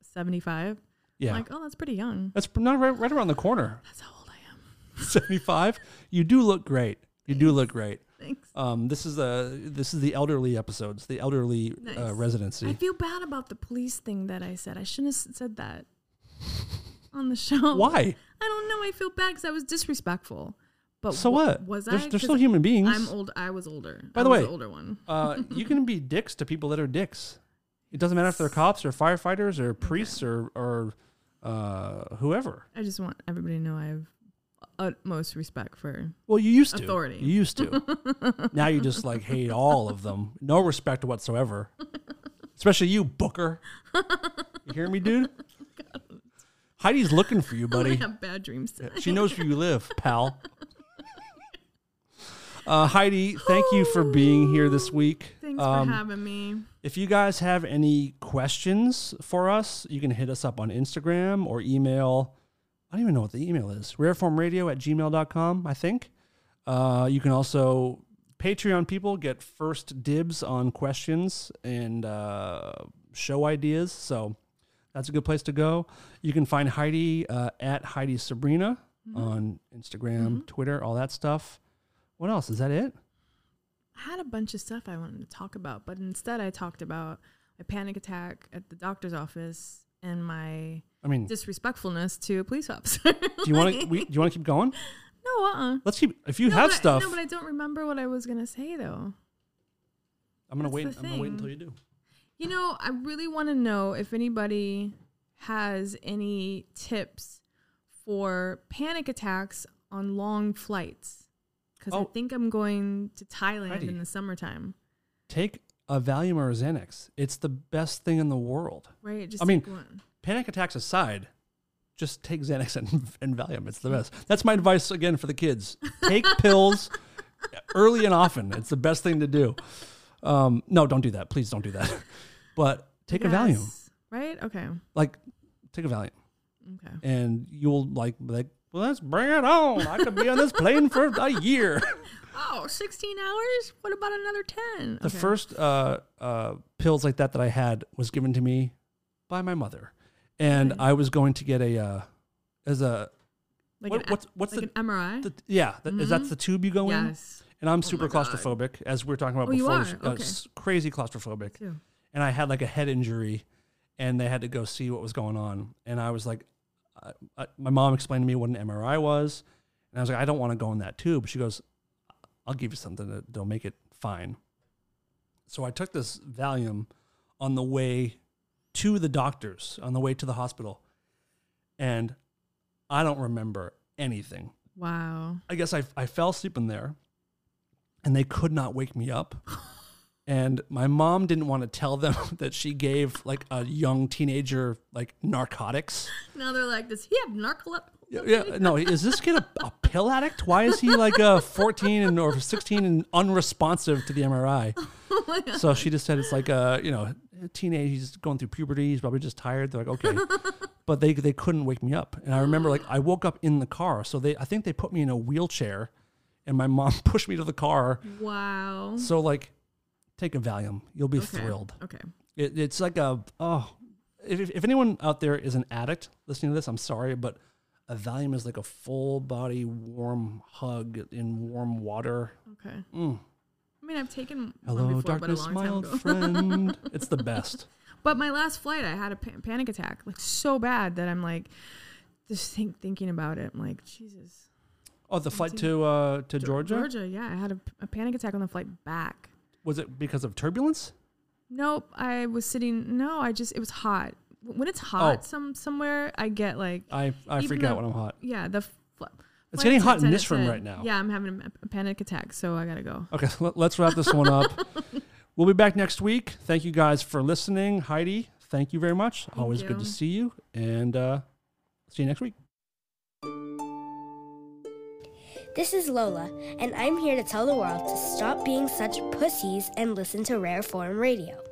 75. yeah, I'm like, oh, that's pretty young. that's not right, right around the corner. That's how old I am. 75 you do look great you do look great Thanks. um this is the this is the elderly episodes the elderly uh, Nice. I feel bad about the police thing that I said. I shouldn't have said that on the show. why I don't know. I feel bad because I was disrespectful. But so wha- what Was they're, I? they're still human beings I'm old. I was older. By I the was way- the older one. uh you can be dicks to people that are dicks it doesn't matter if they're cops or firefighters or priests or or uh whoever I just want everybody to know I have utmost respect for. well you used to Authority. you used to now you just like hate all of them no respect whatsoever especially you booker you hear me dude heidi's looking for you buddy I have bad dreams. Tonight. She knows where you live, pal. Uh, Heidi, thank you for being here this week. Thanks Um, for having me. If you guys have any questions for us, you can hit us up on Instagram or email. I don't even know what the email is. Rareformradio at gmail.com, I think. Uh, you can also, Patreon people get first dibs on questions and uh, show ideas. So that's a good place to go. You can find Heidi uh, at Heidi Sabrina on Instagram, Twitter, all that stuff. What else? Is that it? I had a bunch of stuff I wanted to talk about, but instead I talked about a panic attack at the doctor's office and my I mean, disrespectfulness to a police officer. do you want to? Do you want to keep going? no, uh, uh Let's keep. If you no, have but I- stuff, no, but I don't remember what I was gonna say though. I'm gonna that's wait. I'm gonna wait until you do. You know, I really want to know if anybody has any tips for panic attacks on long flights. Because I Oh. think I'm going to Thailand Heidi. in the summertime. Take a Valium or a Xanax. It's the best thing in the world. Right? Just I mean, one. Panic attacks aside, just take Xanax and, and Valium. It's the best. That's my advice again for the kids. Take pills early and often. It's the best thing to do. Um, no, don't do that. Please don't do that. But take a Valium. Right? Okay. Like, take a Valium, Okay. and you'll like like, well, let's bring it on. I could be on this plane for a year. Oh, 16 hours? What about another 10? The first uh, uh, pills like that that I had was given to me by my mother, and Okay. I was going to get a uh, as a like what- an, what's what's like the, an MRI? the yeah th- is that Mhm. the tube you go in? yes. And I'm Oh super claustrophobic, as we were talking about Oh, you before. uh, Okay. crazy claustrophobic, Too. and I had like a head injury, and they had to go see what was going on, and I was like, I, my mom explained to me what an MRI was, and I was like, I don't want to go in that tube. She goes, I'll give you something that that'll make it fine. So I took this Valium on the way to the doctors, on the way to the hospital, and I don't remember anything. Wow. I guess I, I fell asleep in there and they could not wake me up. And my mom didn't want to tell them that she gave like a young teenager like narcotics. Now they're like, does he have narcolepsy? Yeah, yeah, no, is this kid a, a pill addict? Why is he like a 14 and or 16 and unresponsive to the MRI? Oh so she just said it's like a, you know, a teenage, he's going through puberty, he's probably just tired. They're like, okay. But they they couldn't wake me up. And I remember like oh. I woke up in the car. So they I think they put me in a wheelchair and my mom pushed me to the car. Wow. So like take a Valium. You'll be Okay. thrilled. Okay. It, it's like a oh, if, if anyone out there is an addict listening to this, I'm sorry, but a Valium is like a full body warm hug in warm water. Okay. Mm. I mean, I've taken one Hello, before, but a darkness, long my time old ago. friend. it's the best. But my last flight, I had a pa- panic attack, like so bad that I'm like, just think, thinking about it. I'm like, Jesus. Oh, the flight to uh to Georgia Georgia, yeah. I had a, a panic attack on the flight back. Was it because of turbulence? Nope, I was sitting. No, I just it was hot. When it's hot Oh. some somewhere, I get like I I freak out when I'm hot. yeah the. Fl- It's getting hot in this room right now. Yeah, I'm having a, panic attack, so I gotta go. Okay, let- let's wrap this one up. we'll be back next week. Thank you guys for listening. Heidi, thank you very much. Always good to see you. And uh, see you next week. This is Lola, and I'm here to tell the world to stop being such pussies and listen to Rare Form Radio.